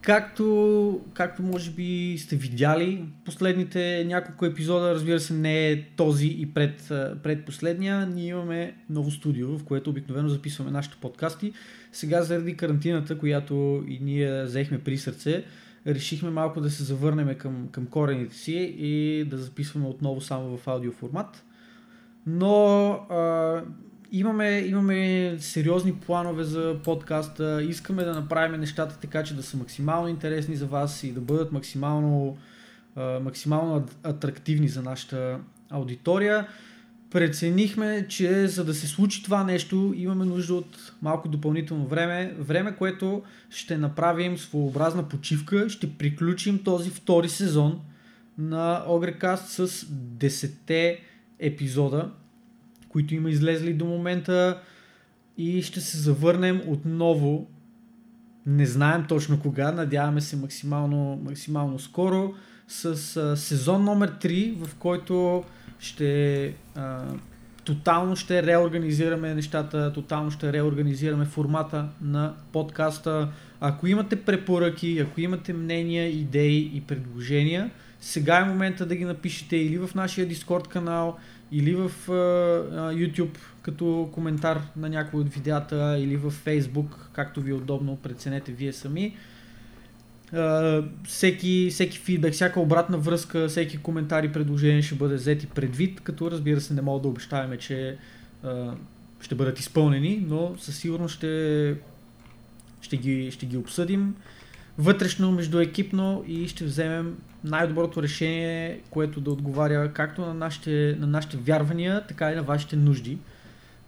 както, както може би сте видяли последните няколко епизода, разбира се не е този и пред, а, пред последния, ние имаме ново студио, в което обикновено записваме нашите подкасти. Сега заради карантината, която и ние взехме при сърце, решихме малко да се завърнем към, към корените си и да записваме отново само в аудиоформат. Но а, имаме, имаме сериозни планове за подкаста. Искаме да направим нещата така, че да са максимално интересни за вас и да бъдат максимално, максимално ат- атрактивни за нашата аудитория. Преценихме, че за да се случи това нещо, имаме нужда от малко допълнително време. Време, което ще направим своеобразна почивка. Ще приключим този втори сезон на Огрекаст с 10 епизода, които има излезли до момента и ще се завърнем отново. Не знаем точно кога, надяваме се максимално, максимално скоро с а, сезон номер 3, в който ще а, тотално ще реорганизираме нещата, тотално ще реорганизираме формата на подкаста. Ако имате препоръки, ако имате мнения, идеи и предложения, сега е момента да ги напишете или в нашия Discord канал, или в а, YouTube като коментар на някой от видеята, или в Facebook, както ви е удобно, преценете вие сами. А, всеки, всеки фидбек, всяка обратна връзка, всеки коментар и предложение ще бъде взети предвид, като разбира се не мога да обещаваме, че а, ще бъдат изпълнени, но със сигурност ще, ще, ги, ще ги обсъдим вътрешно, междуекипно и ще вземем най-доброто решение, което да отговаря както на нашите, на нашите вярвания, така и на вашите нужди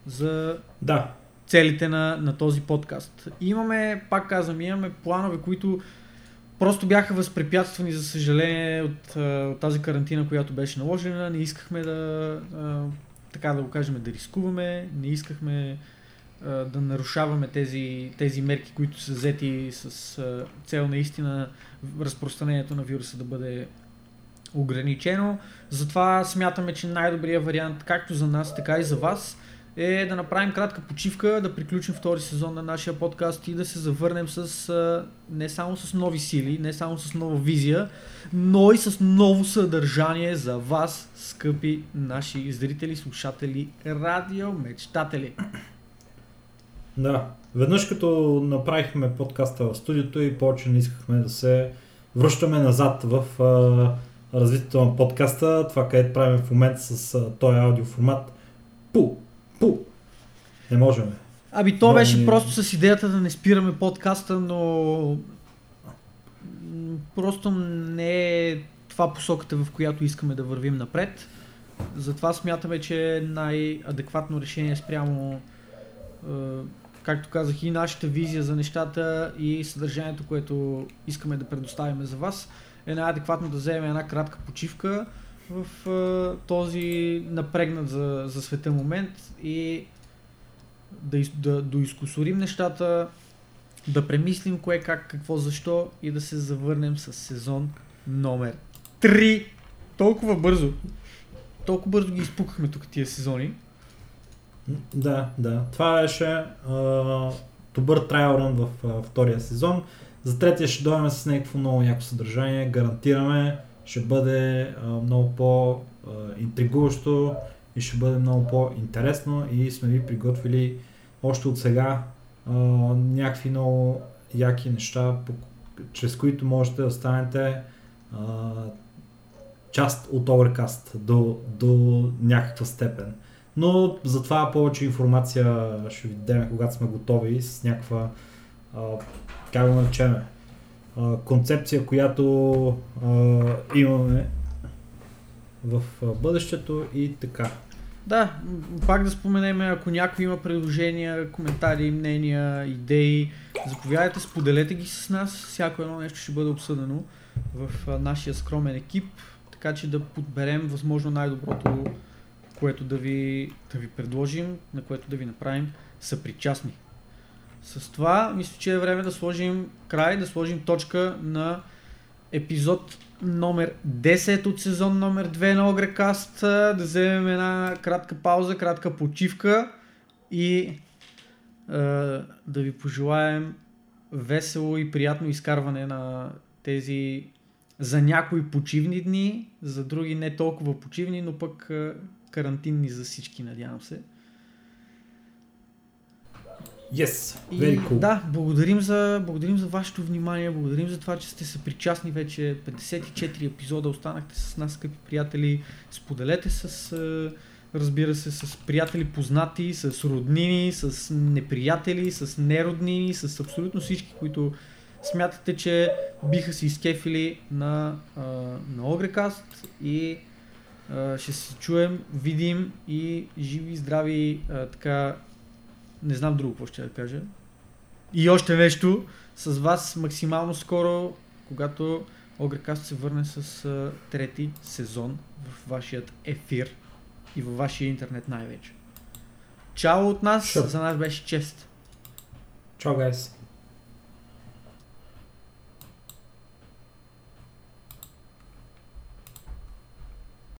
за да, целите на, на този подкаст. И имаме, пак казвам, имаме планове, които просто бяха възпрепятствани, за съжаление, от, от тази карантина, която беше наложена. Не искахме да, така да го кажем, да рискуваме, не искахме да нарушаваме тези, тези мерки, които са взети с цел наистина разпространението на вируса да бъде ограничено. Затова смятаме, че най-добрият вариант, както за нас, така и за вас, е да направим кратка почивка, да приключим втори сезон на нашия подкаст и да се завърнем с не само с нови сили, не само с нова визия, но и с ново съдържание за вас, скъпи наши зрители, слушатели, радио, мечтатели. Да. Веднъж като направихме подкаста в студиото и повече не искахме да се връщаме назад в а, развитието на подкаста, това където правим в момента с а, този аудиоформат. Пу! Пу! Не можем. Аби то Много беше ни- просто с идеята да не спираме подкаста, но просто не е това посоката, в която искаме да вървим напред. Затова смятаме, че е най-адекватно решение спрямо, е, както казах, и нашата визия за нещата и съдържанието, което искаме да предоставим за вас, е най-адекватно да вземем една кратка почивка в е, този напрегнат за, за света момент и да, из, да доизкусорим нещата, да премислим кое, как, какво, защо и да се завърнем с сезон номер 3. Толкова бързо. Толкова бързо ги изпукахме тук тия сезони. Да, да. Това беше а, добър трайл в а, втория сезон. За третия ще дойдем с някакво много яко съдържание. Гарантираме, ще бъде а, много по-интригуващо и ще бъде много по-интересно и сме ви приготвили още от сега а, някакви много яки неща, по, чрез които можете да станете а, част от Overcast до, до някаква степен. Но за това повече информация ще ви дадем, когато сме готови с някаква, а, как го наречем, концепция, която а, имаме в бъдещето и така. Да, пак да споменем, ако някой има предложения, коментари, мнения, идеи, Заповядайте, споделете ги с нас. Всяко едно нещо ще бъде обсъдено в нашия скромен екип, така че да подберем възможно най-доброто, което да ви, да ви предложим, на което да ви направим съпричастни. С това мисля, че е време да сложим край, да сложим точка на епизод номер 10 от сезон номер 2 на Огрекаст, да вземем една кратка пауза, кратка почивка и е, да ви пожелаем весело и приятно изкарване на тези за някои почивни дни, за други не толкова почивни, но пък е, карантинни за всички, надявам се. Yes, very cool. И, да, благодарим за, благодарим за вашето внимание, благодарим за това, че сте се причастни вече. 54 епизода останахте с нас, скъпи приятели. Споделете с, разбира се, с приятели познати, с роднини, с неприятели, с нероднини, с абсолютно всички, които смятате, че биха се изкефили на, на Огрекаст и ще се чуем, видим и живи, здрави, а, така не знам друго какво ще да кажа. И още нещо с вас максимално скоро, когато Огрекаст се върне с а, трети сезон в вашият ефир и във вашия интернет най-вече. Чао от нас, Sure. за нас беше чест. Чао, гайс.